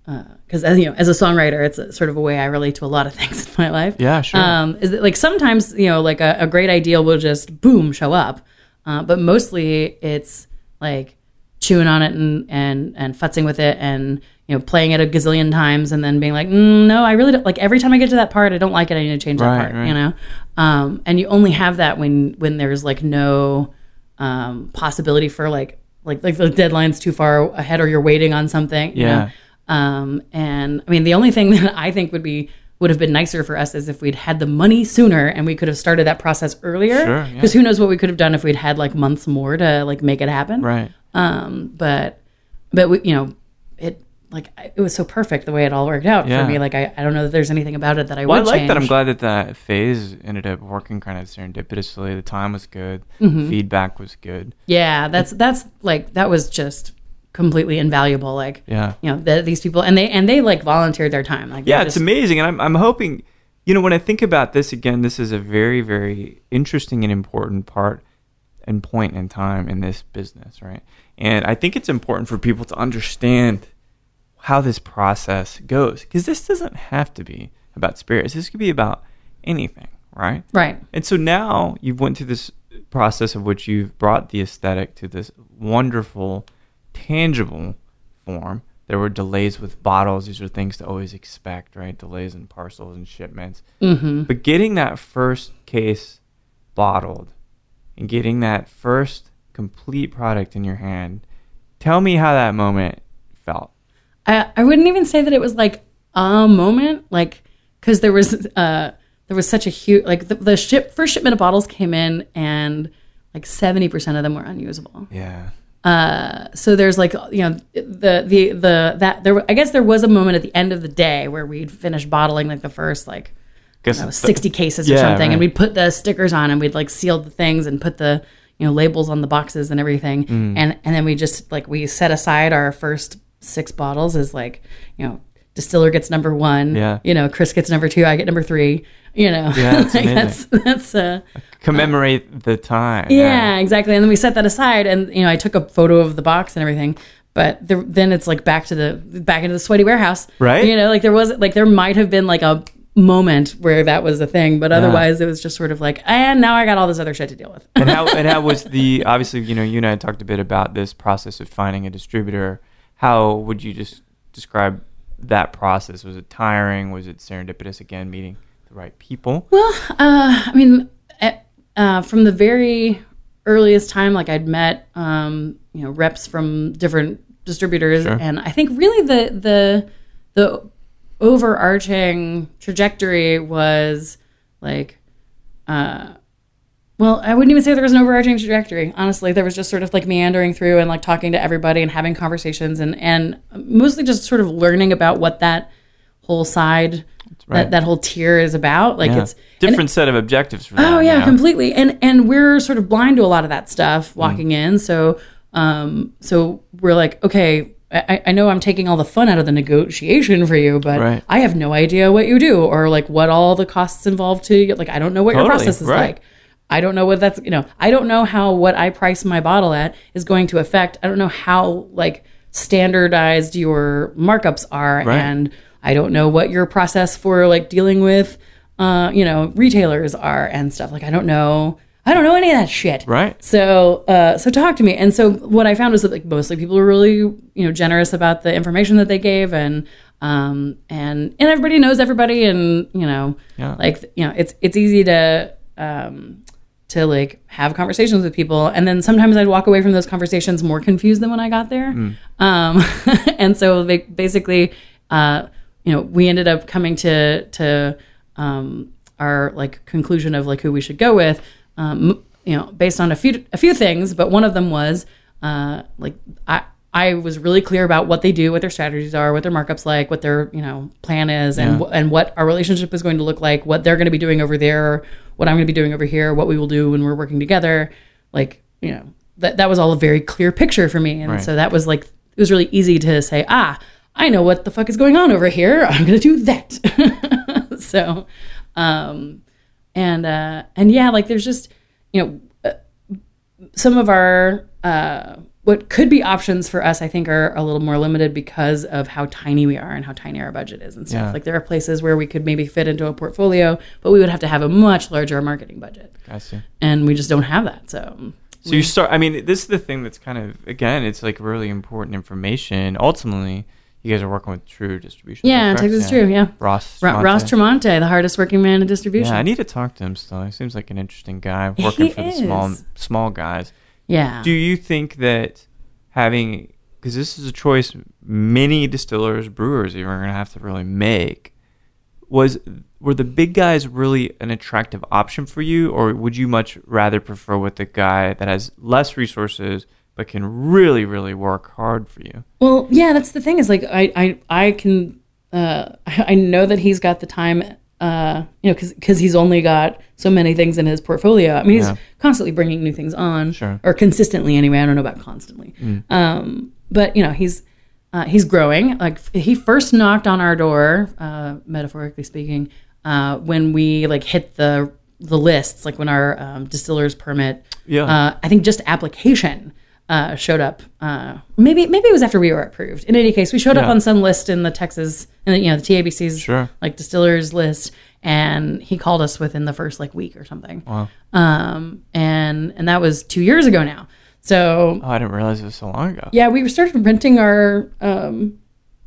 because as you know, as a songwriter, it's a, sort of a way I relate to a lot of things in my life.
Yeah, sure.
Um, is that like sometimes you know, like a, a great idea will just boom show up, uh, but mostly it's like chewing on it and and and futzing with it and you know playing it a gazillion times and then being like, mm, no, I really don't like. Every time I get to that part, I don't like it. I need to change that part.
right.
You know, um, and you only have that when when there's like no um, possibility for like like like the deadline's too far ahead or you're waiting on something. you
Yeah.
know? Um, and I mean, the only thing that I think would be would have been nicer for us is if we'd had the money sooner and we could have started that process earlier.
Sure, yeah.
Because who knows what we could have done if we'd had like months more to like make it happen.
Right.
Um, but but we, you know, it like it was so perfect the way it all worked out
Yeah.
for me. Like I, I don't know that there's anything about it that I
Well, I
would
like
change.
that. I'm glad that that phase ended up working kind of serendipitously. The time was good.
Mm-hmm.
Feedback was good.
Yeah, that's that's like that was just completely invaluable. Like
Yeah.
you know the, these people and they and they like volunteered their time. Like
Yeah,
they're
it's amazing, and I'm I'm hoping, you know, when I think about this again, this is a very very interesting and important part and point in time in this business, right? And I think it's important for people to understand how this process goes because this doesn't have to be about spirits. This could be about anything, right?
right.
And so now you've went through this process of which you've brought the aesthetic to this wonderful, tangible form. There were delays with bottles. These are things to always expect, right? Delays in parcels and shipments.
Mm-hmm.
But getting that first case bottled and getting that first complete product in your hand, tell me how that moment felt.
I, I wouldn't even say that it was like a moment, like because there was uh there was such a huge like the, the ship first shipment of bottles came in and like seventy percent of them were unusable.
Yeah.
Uh, so there's like you know the the the that there I guess there was a moment at the end of the day where we'd finished bottling like the first like
Guess
know,
it's the-
60 cases or
Yeah,
something
right.
and we'd put the stickers on and we'd like sealed the things and put the you know labels on the boxes and everything
Mm.
and and then we just like we set aside our first six bottles as like you know distiller gets number one
Yeah.
you know chris gets number two i get number three you know
Yeah,
Like, that's that's uh
Commemorate the time.
yeah, exactly. And then we set that aside, and you know, I took a photo of the box and everything. But there, then it's like back to the back into the sweaty warehouse,
Right.
You know, like there was like there might have been like a moment where that was a thing, but otherwise it was just sort of like, and now I got all this other shit to deal with.
and how and how was the obviously you know you and I talked a bit about this process of finding a distributor. How would you just describe that process? Was it tiring? Was it serendipitous? Again, meeting the right people.
Well, uh, I mean, uh, from the very earliest time, like I'd met, um, you know, reps from different distributors,
Sure.
and I think really the the the overarching trajectory was like, uh, Well, I wouldn't even say there was an overarching trajectory. Honestly, there was just sort of like meandering through and like talking to everybody and having conversations and and mostly just sort of learning about what that whole side
right.
that that whole tier is about. Like
Yeah.
it's
different set of objectives for them.
Oh yeah, completely. And and we're sort of blind to a lot of that
Mm.
stuff walking in. So um so we're like, okay, I, I know I'm taking all the fun out of the negotiation for you, but
Right.
I have no idea what you do or like what all the costs involved to you. like I don't know what your process is
right.
like. I don't know what that's you know, I don't know how what I price my bottle at is going to affect I don't know how like standardized your markups are
Right.
and I don't know what your process for like dealing with uh, you know, retailers are and stuff. Like I don't know I don't know any of that shit.
Right.
So uh so talk to me. And so what I found was that like mostly people were really, you know, generous about the information that they gave and um and and everybody knows everybody and you know
Yeah.
like you know it's it's easy to um to like have conversations with people. And then sometimes i'd walk away from those conversations more confused than when i got there. Um and so they basically uh you know we ended up coming to to um our like conclusion of like who we should go with um you know based on a few a few things but one of them was uh like i I was really clear about what they do, what their strategies are, what their markups like, what their you know plan is, and
Yeah.
and what our relationship is going to look like, what they're going to be doing over there, what I'm going to be doing over here, what we will do when we're working together. Like you know that that was all a very clear picture for me, and
Right.
so that was like it was really easy to say, ah, I know what the fuck is going on over here. I'm going to do that. so, um, and uh, and yeah, like there's just you know uh, some of our uh, what could be options for us, I think, are a little more limited because of how tiny we are and how tiny our budget is and stuff.
Yeah.
Like there are places where we could maybe fit into a portfolio, but we would have to have a much larger marketing budget,
I see.
and we just don't have that. So
So you start. I mean, this is the thing that's kind of again, it's like really important information. Ultimately, you guys are working with True Distribution.
yeah,
correct?
Texas True, yeah.
Ross.
Ra-
Tremonte.
Ross Tremonte, the hardest working man in distribution.
Yeah, I need to talk to him still. He seems like an interesting guy working
He
for the small small guys.
Yeah.
Do you think that having because this is a choice many distillers, brewers even are going to have to really make was were the big guys really an attractive option for you or would you much rather prefer with the guy that has less resources but can really really work hard for you?
Well, yeah, that's the thing is like I I I can uh I know that he's got the time uh you know cuz he's only got so many things in his portfolio. I mean, he's
Yeah.
constantly bringing new things on
Sure.
or consistently anyway. I don't know about constantly. Um but you know, he's uh, he's growing. Like he first knocked on our door, uh, metaphorically speaking, uh, when we like hit the the lists, like when our um, distiller's permit,
Yeah.
uh, I think just application uh, showed up. Uh, maybe maybe it was after we were approved. In any case, we showed up on some list in the Texas, the, you know, the TABC's
Sure.
like distillers list, and he called us within the first like week or something.
Wow.
Um, and and that was two years ago now. So
Oh, I didn't realize it was so long ago.
yeah, we started renting our um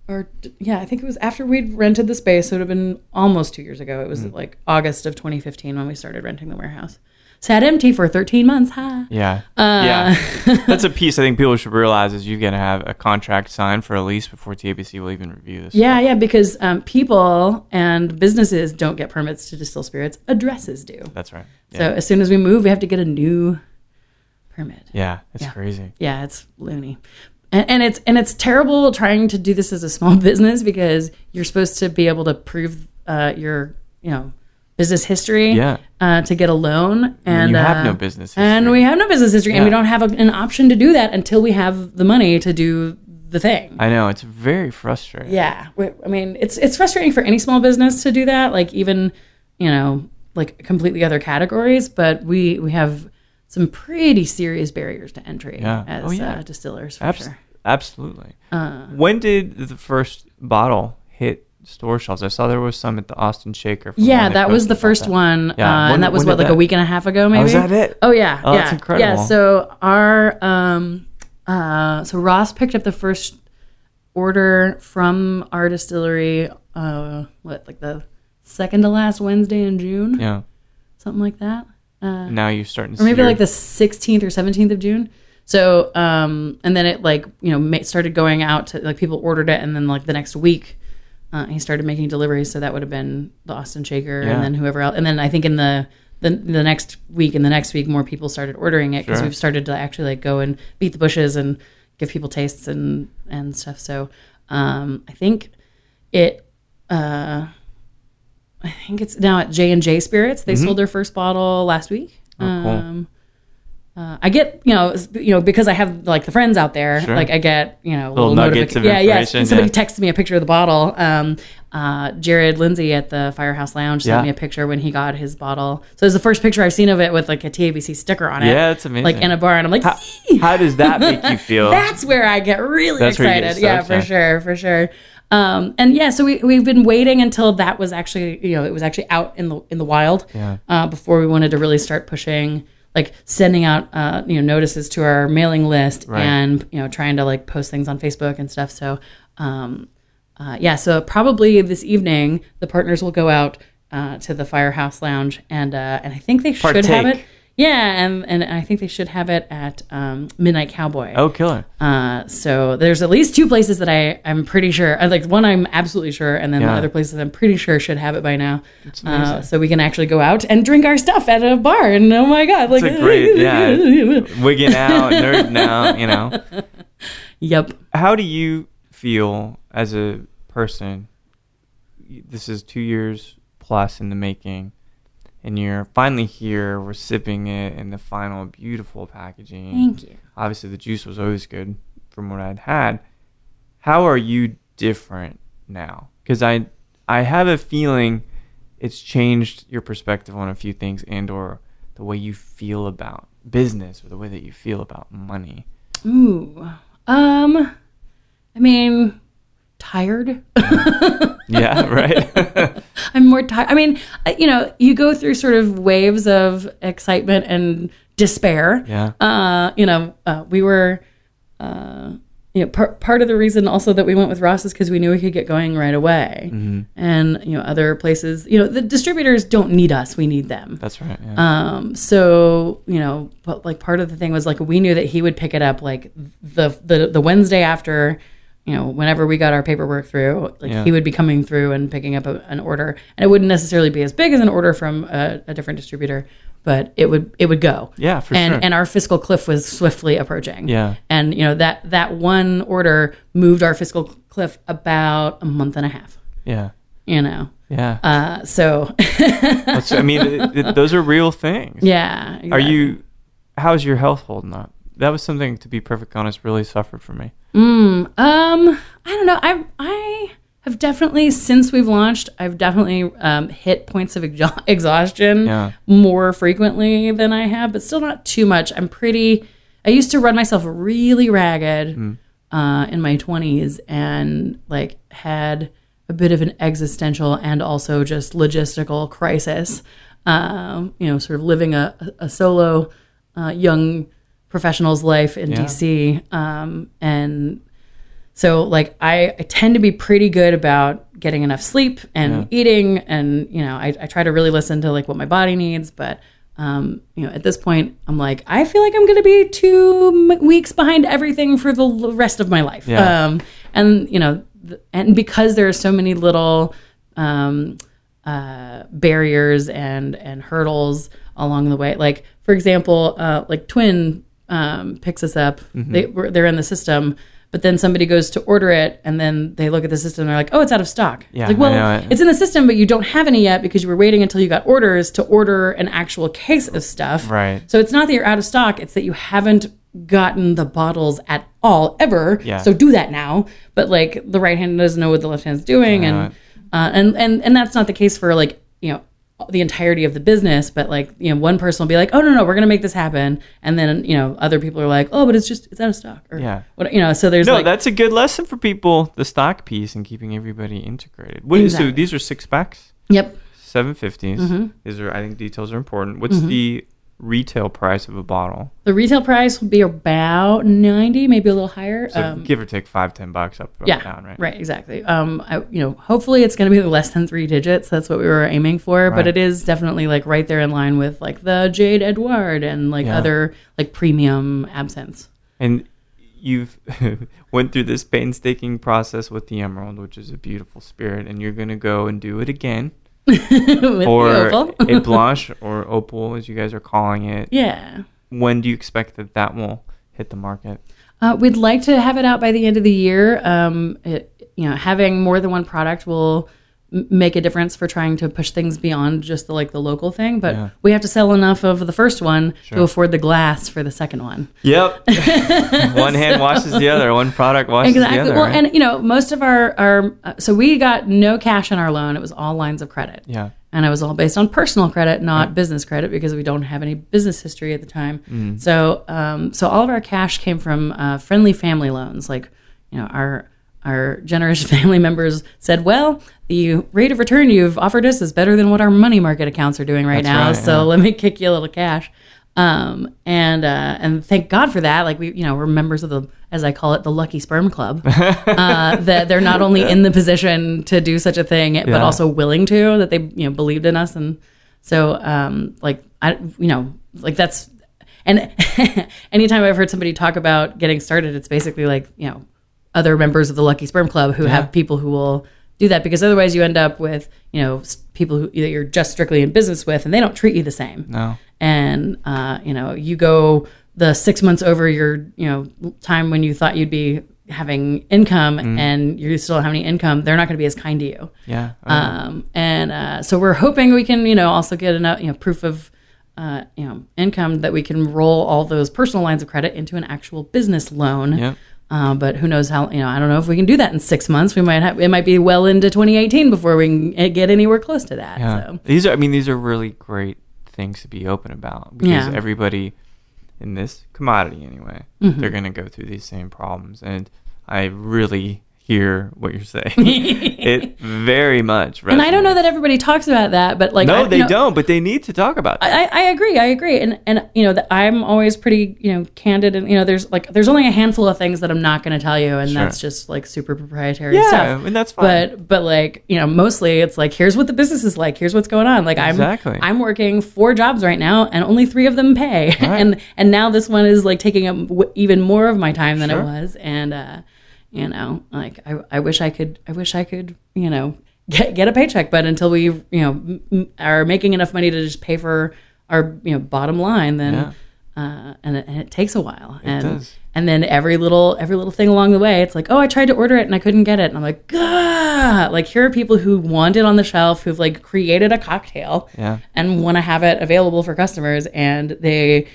or yeah, I think it was after we'd rented the space. So it would have been almost two years ago. It was like August of 2015 when we started renting the warehouse. Sat empty for 13 months. Huh?
Yeah.
Uh,
yeah. That's a piece I think people should realize is you're going to have a contract signed for a lease before TABC will even review this.
Yeah, yeah, because um, people and businesses don't get permits to distill spirits. Addresses do.
That's right. Yeah.
So as soon as we move, we have to get a new permit.
yeah, it's
Yeah.
crazy.
Yeah, it's loony. And, and it's and it's terrible trying to do this as a small business because you're supposed to be able to prove uh, your you know business history
Yeah.
uh, to get a loan and
you have
uh,
no business
and we have no business history and we don't have a, an option to do that until we have the money to do the thing.
I know it's very frustrating.
Yeah, we- I mean, it's it's frustrating for any small business to do that. Like even, you know, like completely other categories. But we we have some pretty serious barriers to entry
Yeah.
as
Oh, yeah.
uh, distillers for
Abs-
sure.
Absolutely.
Uh,
when did the first bottle hit store shelves? I saw there was some at the Austin Shaker.
yeah, that was the first
that.
one,
Yeah.
uh,
When-
and that was what
did
like a week and a half ago, maybe.
is that it?
Oh yeah,
Oh,
yeah,
that's incredible.
Yeah, so our um, uh, so Ross picked up the first order from our distillery. Uh, what like the second to last Wednesday in June,
Yeah.
something like that. Uh,
Now you're starting to
or maybe
see your-
like the 16th or 17th of June. So, um, and then it like you know started going out to like people ordered it, and then like the next week, uh, he started making deliveries. So that would have been the Austin Shaker,
Yeah.
and then whoever else, and then I think in the the the next week and the next week, more people started ordering it because
Sure.
we've started to actually like go and beat the bushes and give people tastes and and stuff. So um, I think it. Uh, I think it's now at J and J Spirits. They sold their first bottle last week.
Mm-hmm. Oh, cool.
Um, uh, I get you know you know because I have like the friends out there.
Sure.
Like I get you know
Little nuggets of
yeah yeah.
information,
Somebody
yeah.
texted me a picture of the bottle. Um, uh, Jared Lindsay at the Firehouse Lounge sent
Yeah.
me a picture when he got his bottle. So it's the first picture I've seen of it with like a TABC sticker on it.
Yeah, it's amazing.
Like in a bar, and I'm like,
How, how does that make you feel?
that's where I get really
That's where you
excited.
get
yeah, for sure, for sure. Um, and yeah, so we we've been waiting until that was actually you know it was actually out in the in the wild
Yeah.
uh, before we wanted to really start pushing like sending out uh, you know notices to our mailing list
Right.
and you know trying to like post things on Facebook and stuff. So um, uh, yeah, so probably this evening the partners will go out uh, to the Firehouse Lounge and uh, and I think they should have it. Yeah, and, and I think they should have it at um, Midnight Cowboy.
oh, killer.
Uh, so there's at least two places that I I'm pretty sure. uh, Like one I'm absolutely sure, and then
Yeah.
the other places I'm pretty sure should have it by now.
amazing.
Uh, so we can actually go out and drink our stuff at a bar. And oh my god, like
It's a great, yeah, wigging out, nerding out, you know.
yep.
How do you feel as a person? This is two years plus in the making, and you're finally here. We're sipping it in the final beautiful packaging.
Thank you.
Obviously, the juice was always good from what I'd had. How are you different now? Because I, I have a feeling it's changed your perspective on a few things, and or the way you feel about business, or the way that you feel about money.
Ooh. Um. I mean, tired.
Yeah, right.
I'm more tired. I mean, uh, you know, you go through sort of waves of excitement and despair.
yeah.
uh, you know, uh, we were, uh, you know, par- part of the reason also that we went with Ross is because we knew we could get going right away.
Mm-hmm.
And, you know, other places, you know, the distributors don't need us, we need them.
That's right. Yeah.
Um, so, you know, but like part of the thing was like we knew that he would pick it up like the, the, the Wednesday after, you know, whenever we got our paperwork through, like
Yeah.
he would be coming through and picking up a, an order. And it wouldn't necessarily be as big as an order from a, a different distributor, but it would, it would go
yeah, for
and
sure.
and our fiscal cliff was swiftly approaching.
Yeah.
and you know that that one order moved our fiscal cliff about a month and a half.
yeah.
You know,
Yeah.
uh, so
I mean, it, it, those are real things.
yeah.
Are you? How's your health holding up? That was something, to be perfectly honest, really suffered for me.
Mm, um, I don't know. I I have definitely since we've launched, I've definitely um, hit points of exha- exhaustion
Yeah.
more frequently than I have, but still not too much. I'm pretty. I used to run myself really ragged
Mm.
uh, in my 20s, and like had a bit of an existential and also just logistical crisis. Um, you know, sort of living a, a solo uh, young professional's life in
Yeah.
DC, um, and so like I, I tend to be pretty good about getting enough sleep and eating, and you know I, I try to really listen to like what my body needs, but. Um, you know, at this point, I'm like, I feel like I'm going to be two m- weeks behind everything for the l- rest of my life.
Yeah.
Um, and you know, th- and because there are so many little um, uh, barriers and and hurdles along the way. Like for example, uh, like Twin um, picks us up.
Mm-hmm.
They we're- they're in the system, but then somebody goes to order it, and then they look at the system and they're like, "Oh, it's out of stock."
Yeah,
It's like, well,
it.
it's in the system, but you don't have any yet because you were waiting until you got orders to order an actual case of stuff.
Right.
So it's not that you're out of stock; it's that you haven't gotten the bottles at all ever.
Yeah.
So do that now. But like the right hand doesn't know what the left hand's doing, and uh, and and and that's not the case for like you know the entirety of the business. But like you know, one person will be like, "Oh no, no, we're gonna make this happen," and then you know, other people are like, "Oh, but it's just it's out of stock." Or,
Yeah.
What you know? So there's
No,
like
that's a good lesson for people. The stock piece and keeping everybody integrated. What,
Exactly.
So these are six packs,
yep.
seven fifties.
Mm-hmm.
These are, I think, details are important. What's the retail price of a bottle?
The retail price will be about ninety, maybe a little higher.
So
um,
give or take five, ten bucks up, up
yeah,
down, right?
right, exactly. Um, I, you know, hopefully it's going to be less than three digits. That's what we were aiming for,
Right.
but it is definitely like right there in line with like the Jade Edouard and like
Yeah.
other like premium absinthes.
And you've went through this painstaking process with the emerald, which is a beautiful spirit, and you're gonna go and do it again or a blush or opal, as you guys are calling it.
yeah.
When do you expect that that will hit the market?
Uh, we'd like to have it out by the end of the year. Um, it, you know, having more than one product will make a difference for trying to push things beyond just the like the local thing. But
Yeah.
we have to sell enough of the first one to afford the glass for the second one.
Yep. one hand washes the other. One product washes
Exactly.
the other.
well,
right?
and you know, most of our our uh, so we got no cash in our loan. It was all lines of credit.
yeah.
and it was all based on personal credit, not business credit, because we don't have any business history at the time.
Mm.
So, um, so all of our cash came from uh, friendly family loans. Like, you know, our our generous family members said, "Well, the rate of return you've offered us is better than what our money market accounts are doing right
That's
now.
right,
so
yeah.
let me kick you a little cash." Um, and uh, and thank God for that. Like we, you know, we're members of the, as I call it, the Lucky Sperm Club. uh, that they're not only in the position to do such a thing, but
Yeah.
also willing to. That they, you know, believed in us, and so, um, like I, you know, like that's. And anytime I've heard somebody talk about getting started, it's basically like you know, other members of the Lucky Sperm Club who have people who will do that because otherwise you end up with you know people who that you're just strictly in business with, and they don't treat you the same
No.
and uh, you know you go the six months over your you know time when you thought you'd be having income and you still don't have any income they're not going to be as kind to you
Yeah.
um, and uh, so we're hoping we can you know also get enough you know proof of uh, you know income that we can roll all those personal lines of credit into an actual business loan
Yep.
Uh, but who knows how you know I don't know if we can do that in six months we might have it might be well into 2018 before we can eh, get anywhere close to that
Yeah.
so
These are, I mean, these are really great things to be open about because
Yeah.
everybody in this commodity, anyway,
Mm-hmm.
they're going to go through these same problems. And I really hear what you're saying. it very much
and I don't know that everybody talks about that but like
No,
I,
they
know,
don't, but they need to talk about that.
I, I agree. I agree. And and you know, that I'm always pretty you know candid. And you know, there's like there's only a handful of things that I'm not going to tell you, and
Sure.
that's just like super proprietary
yeah,
stuff.
and that's fine.
But but like you know, mostly it's like here's what the business is like. Here's what's going on. Like I'm
Exactly.
I'm working four jobs right now, and only three of them pay. and and now this one is like taking up w- even more of my time than
Sure.
it was. And uh, you know, like I I wish I could I wish I could you know get get a paycheck, but until we you know m- are making enough money to just pay for our you know bottom line, then
Yeah.
uh, and, it, and it takes a while. and
does.
and then every little every little thing along the way, it's like, oh, I tried to order it and I couldn't get it, and I'm like, Gah! like here are people who want it on the shelf, who've like created a cocktail,
Yeah.
and want to have it available for customers, and they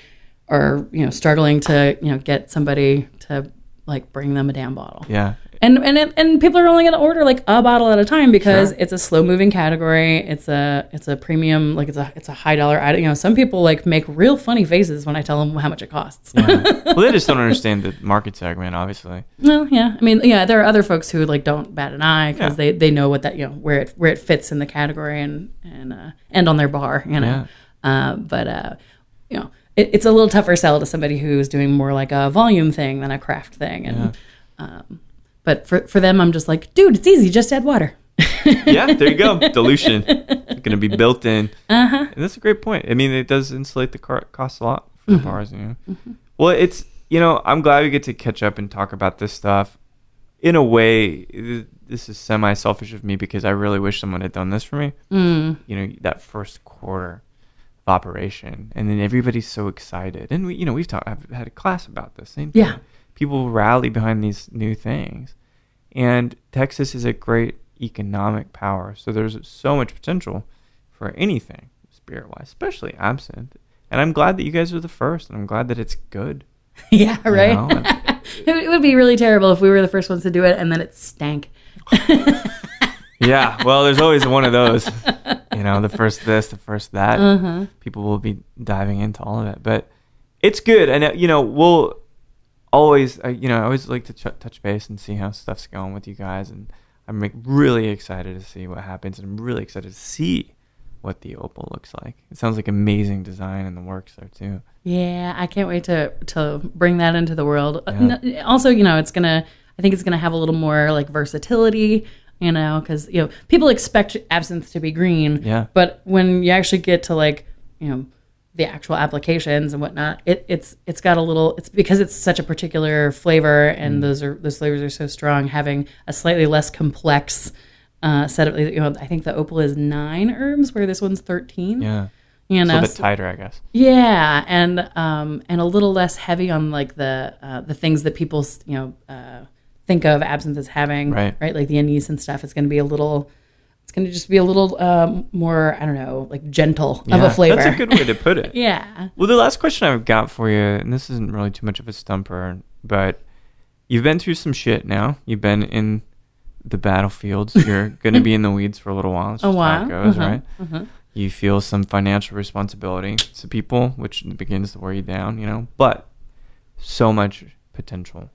are you know struggling to you know get somebody to like bring them a damn bottle.
yeah.
And and it- and people are only going to order like a bottle at a time because
Sure.
it's a slow moving category. It's a it's a premium like it's a it's a high dollar item. You know, some people like make real funny faces when I tell them how much it costs.
well, they just don't understand the market segment, obviously.
well, yeah. I mean, yeah, there are other folks who like don't bat an eye because
Yeah.
they they know what that you know where it where it fits in the category and and uh, and on their bar. You know, uh, but uh, you know. It, it's a little tougher sell to somebody who's doing more like a volume thing than a craft thing, and um, but for for them, I'm just like, dude, it's easy, just add water.
yeah, there you go. Dilution going to be built in. Uh-huh. And that's a great point. I mean, it does insulate the car- cost a lot for the bars. You know. Well, it's you know, I'm glad we get to catch up and talk about this stuff. In a way, th- this is semi selfish of me because I really wish someone had done this for me. Mm. You know, that first quarter operation, and then everybody's so excited, and we, you know, we've talked, I've had a class about this. Same thing.
Yeah.
People rally behind these new things. And Texas is a great economic power. So there's so much potential for anything spirit wise, especially absinthe. And I'm glad that you guys are the first, and I'm glad that it's good.
yeah,
you
right.
know?
It, it would be really terrible if we were the first ones to do it and then it stank.
yeah, well, there's always one of those. You know, the first this, the first that.
Uh-huh.
People will be diving into all of it, but it's good. And uh, you know, we'll always, uh, you know, I always like to ch- touch base and see how stuff's going with you guys, and I'm like, really excited to see what happens, and I'm really excited to see what the opal looks like. It sounds like amazing design in the works there too.
Yeah, I can't wait to to bring that into the world. Uh,
Yeah.
Also, you know, it's gonna. I think it's gonna have a little more like versatility. You know, because you know people expect absinthe to be green.
Yeah.
But when you actually get to like you know the actual applications and whatnot, it, it's it's got a little. It's because it's such a particular flavor, and those are those flavors are so strong. Having a slightly less complex uh, set up. You know, I think the opal is nine herbs, where this one's thirteen.
Yeah.
You
It's a little bit
so-
tighter, I guess.
yeah, and um, and a little less heavy on like the uh, the things that people you know uh, think of absinthe as having,
Right.
Right, like the anise and stuff. It's going to be a little. It's going to just be a little um, more, I don't know, like gentle of a flavor.
That's a good way to put it.
yeah.
Well, the last question I've got for you, and this isn't really too much of a stumper, but you've been through some shit now. You've been in the battlefields. You're going to be in the weeds for a little while.
A while.
it goes,
Uh-huh,
right?
uh-huh.
You feel some financial responsibility to people, which begins to wear you down, you know, but so much potential.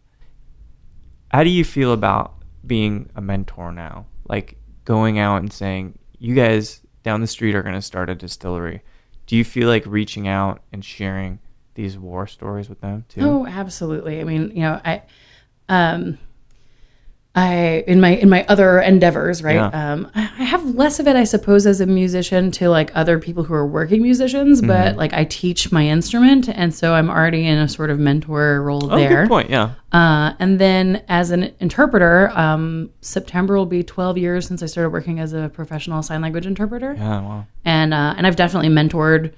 How do you feel about being a mentor now? Like going out and saying, you guys down the street are going to start a distillery. Do you feel like reaching out and sharing these war stories with them too?
Oh, absolutely. I mean, you know, I, um, I in my in my other endeavors, right?
Yeah.
Um, I have less of it, I suppose, as a musician to like other people who are working musicians,
Mm-hmm.
but like I teach my instrument, and so I'm already in a sort of mentor role
Oh,
there.
good point. Yeah.
Uh, and then as an interpreter, um, September will be 12 years since I started working as a professional sign language interpreter
Yeah. Wow.
and uh, and I've definitely mentored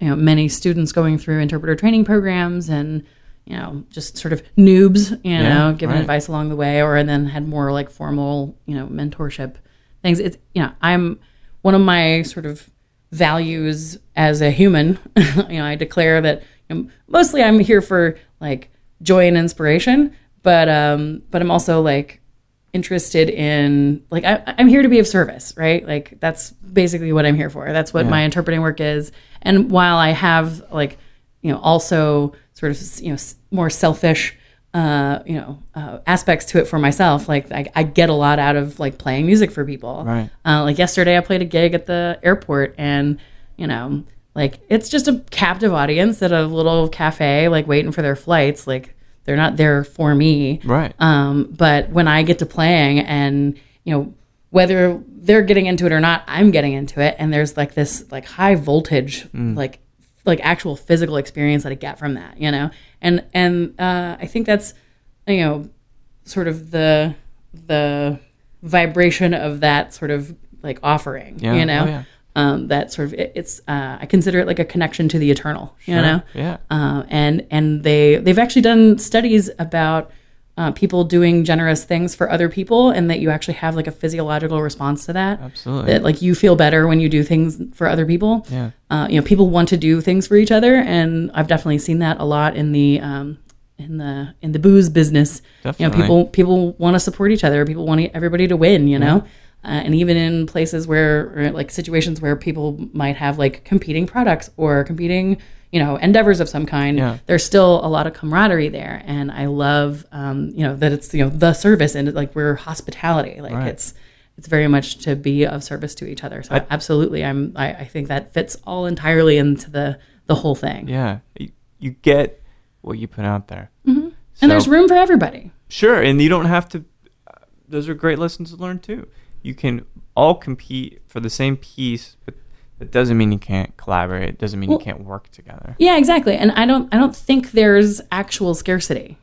you know many students going through interpreter training programs and you know just sort of noobs you
Yeah,
know giving
right.
advice along the way or and then had more like formal you know mentorship things. It's you know I'm one of my sort of values as a human you know I declare that you know, mostly I'm here for like joy and inspiration but um but I'm also like interested in like I, i'm here to be of service right? Like that's basically what i'm here for. That's what my interpreting work is. And while i have like you know also sort of you know more selfish uh you know uh, aspects to it for myself like I, I get a lot out of like playing music for people
Right.
uh, like yesterday i played a gig at the airport and you know like it's just a captive audience at a little cafe like waiting for their flights like they're not there for me
Right.
um, but when I get to playing and, you know, whether they're getting into it or not, I'm getting into it. And there's like this like high voltage, like, like actual physical experience that I get from that, you know? And, and, uh, I think that's, you know, sort of the, the vibration of that sort of like offering,
Yeah.
you know?
Oh, yeah.
Um, that sort of it, it's uh, I consider it like a connection to the eternal, you
Sure.
know
Yeah.
uh, and and they they've actually done studies about uh, people doing generous things for other people, and that you actually have like a physiological response to that.
Absolutely.
That like you feel better when you do things for other people.
Yeah.
Uh, you know, people want to do things for each other, and I've definitely seen that a lot in the um, in the in the booze business. You
Definitely.
know, people people want to support each other. People want everybody to win. You know. Uh, and even in places where, like situations where people might have like competing products or competing, you know, endeavors of some kind,
Yeah.
there's still a lot of camaraderie there. And I love, um, you know, that it's you know the service and like we're hospitality. Like
Right.
it's it's very much to be of service to each other. So absolutely, I'm I, I think that fits all entirely into the the whole thing.
Yeah. You, get what you put out there.
Mm-hmm. And there's room for everybody.
Sure, and you don't have to. Uh, those are great lessons to learn too. You can all compete for the same piece, but it doesn't mean you can't collaborate. It doesn't mean
Well-
you can't work together.
Yeah, exactly. And I don't I don't think there's actual scarcity.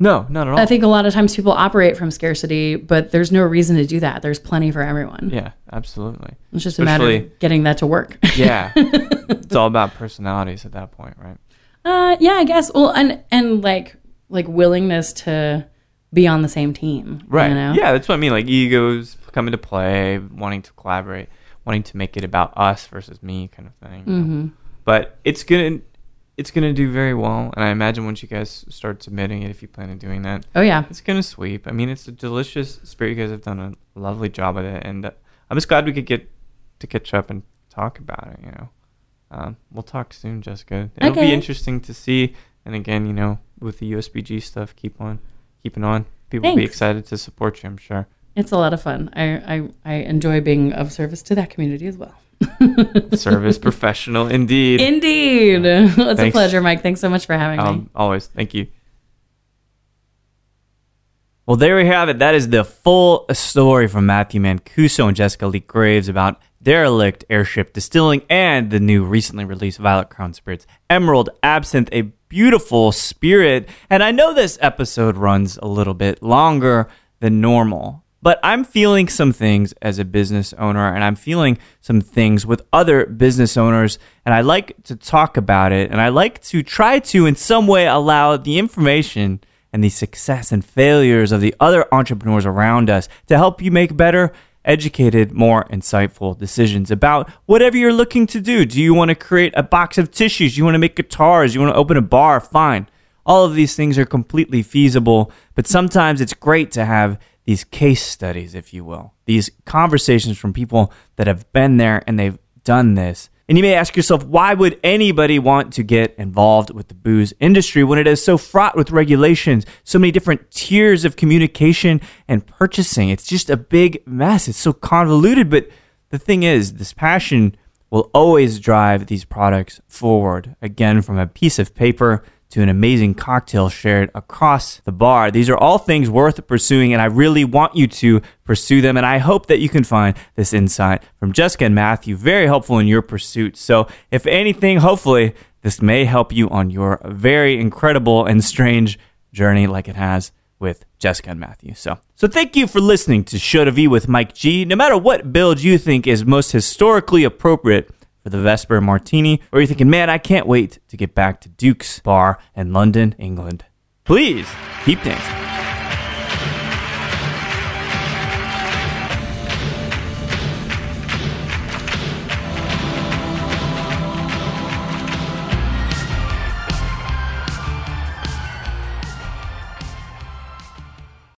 No, not at all.
I think a lot of times people operate from scarcity, but there's no reason to do that. There's plenty for everyone.
yeah, absolutely.
It's just a matter of getting that to work.
Yeah, it's all about personalities at that point, right?
uh, yeah, I guess. Well, and and like like willingness to be on the same team.
Right.
You know?
Yeah, that's what I mean. Like egos come into play, wanting to collaborate, wanting to make it about us versus me, kind of thing.
Mm-hmm.
But it's gonna, it's gonna do very well, and I imagine once you guys start submitting it, if you plan on doing that,
Oh yeah.
it's gonna sweep. I mean, it's a delicious spirit. You guys have done a lovely job with it, and uh, I'm just glad we could get to catch up and talk about it. You know, um, we'll talk soon, Jessica. It'll be interesting to see. And again, you know, with the USBG stuff, keep on keeping on. People will be excited to support you. I'm sure.
It's a lot of fun. I, I, I enjoy being of service to that community as well.
Service professional, indeed.
Indeed. it's a pleasure, Mike. Thanks so much for having me.
um, always. Thank you.
Well, there we have it. That is the full story from Matthew Mancuso and Jessica Lee Graves about Derelict Airship Distilling and the new recently released Violet Crown Spirits Emerald Absinthe, a beautiful spirit. And I know this episode runs a little bit longer than normal.
But I'm feeling some things as a business owner, and I'm feeling some things with other business owners, and I like to talk about it, and I like to try to, in some way, allow the information and the success and failures of the other entrepreneurs around us to help you make better educated, more insightful decisions about whatever you're looking to do. Do you want to create a box of tissues? You want to make guitars? You want to open a bar? Fine. All of these things are completely feasible, but sometimes it's great to have these case studies, if you will, these conversations from people that have been there and they've done this. And you may ask yourself, why would anybody want to get involved with the booze industry when it is so fraught with regulations, so many different tiers of communication and purchasing? It's just a big mess. It's so convoluted. But the thing is, this passion will always drive these products forward. Again, from a piece of paper to an amazing cocktail shared across the bar. These are all things worth pursuing, and I really want you to pursue them. And I hope that you can find this insight from Jessica and Matthew very helpful in your pursuit. So, if anything, hopefully, this may help you on your very incredible and strange journey, like it has with Jessica and Matthew. So, so thank you for listening to Show to V with Mike G. No matter what build you think is most historically appropriate for the Vesper Martini, or you're thinking, man, I can't wait to get back to Duke's Bar in London, England. Please keep dancing.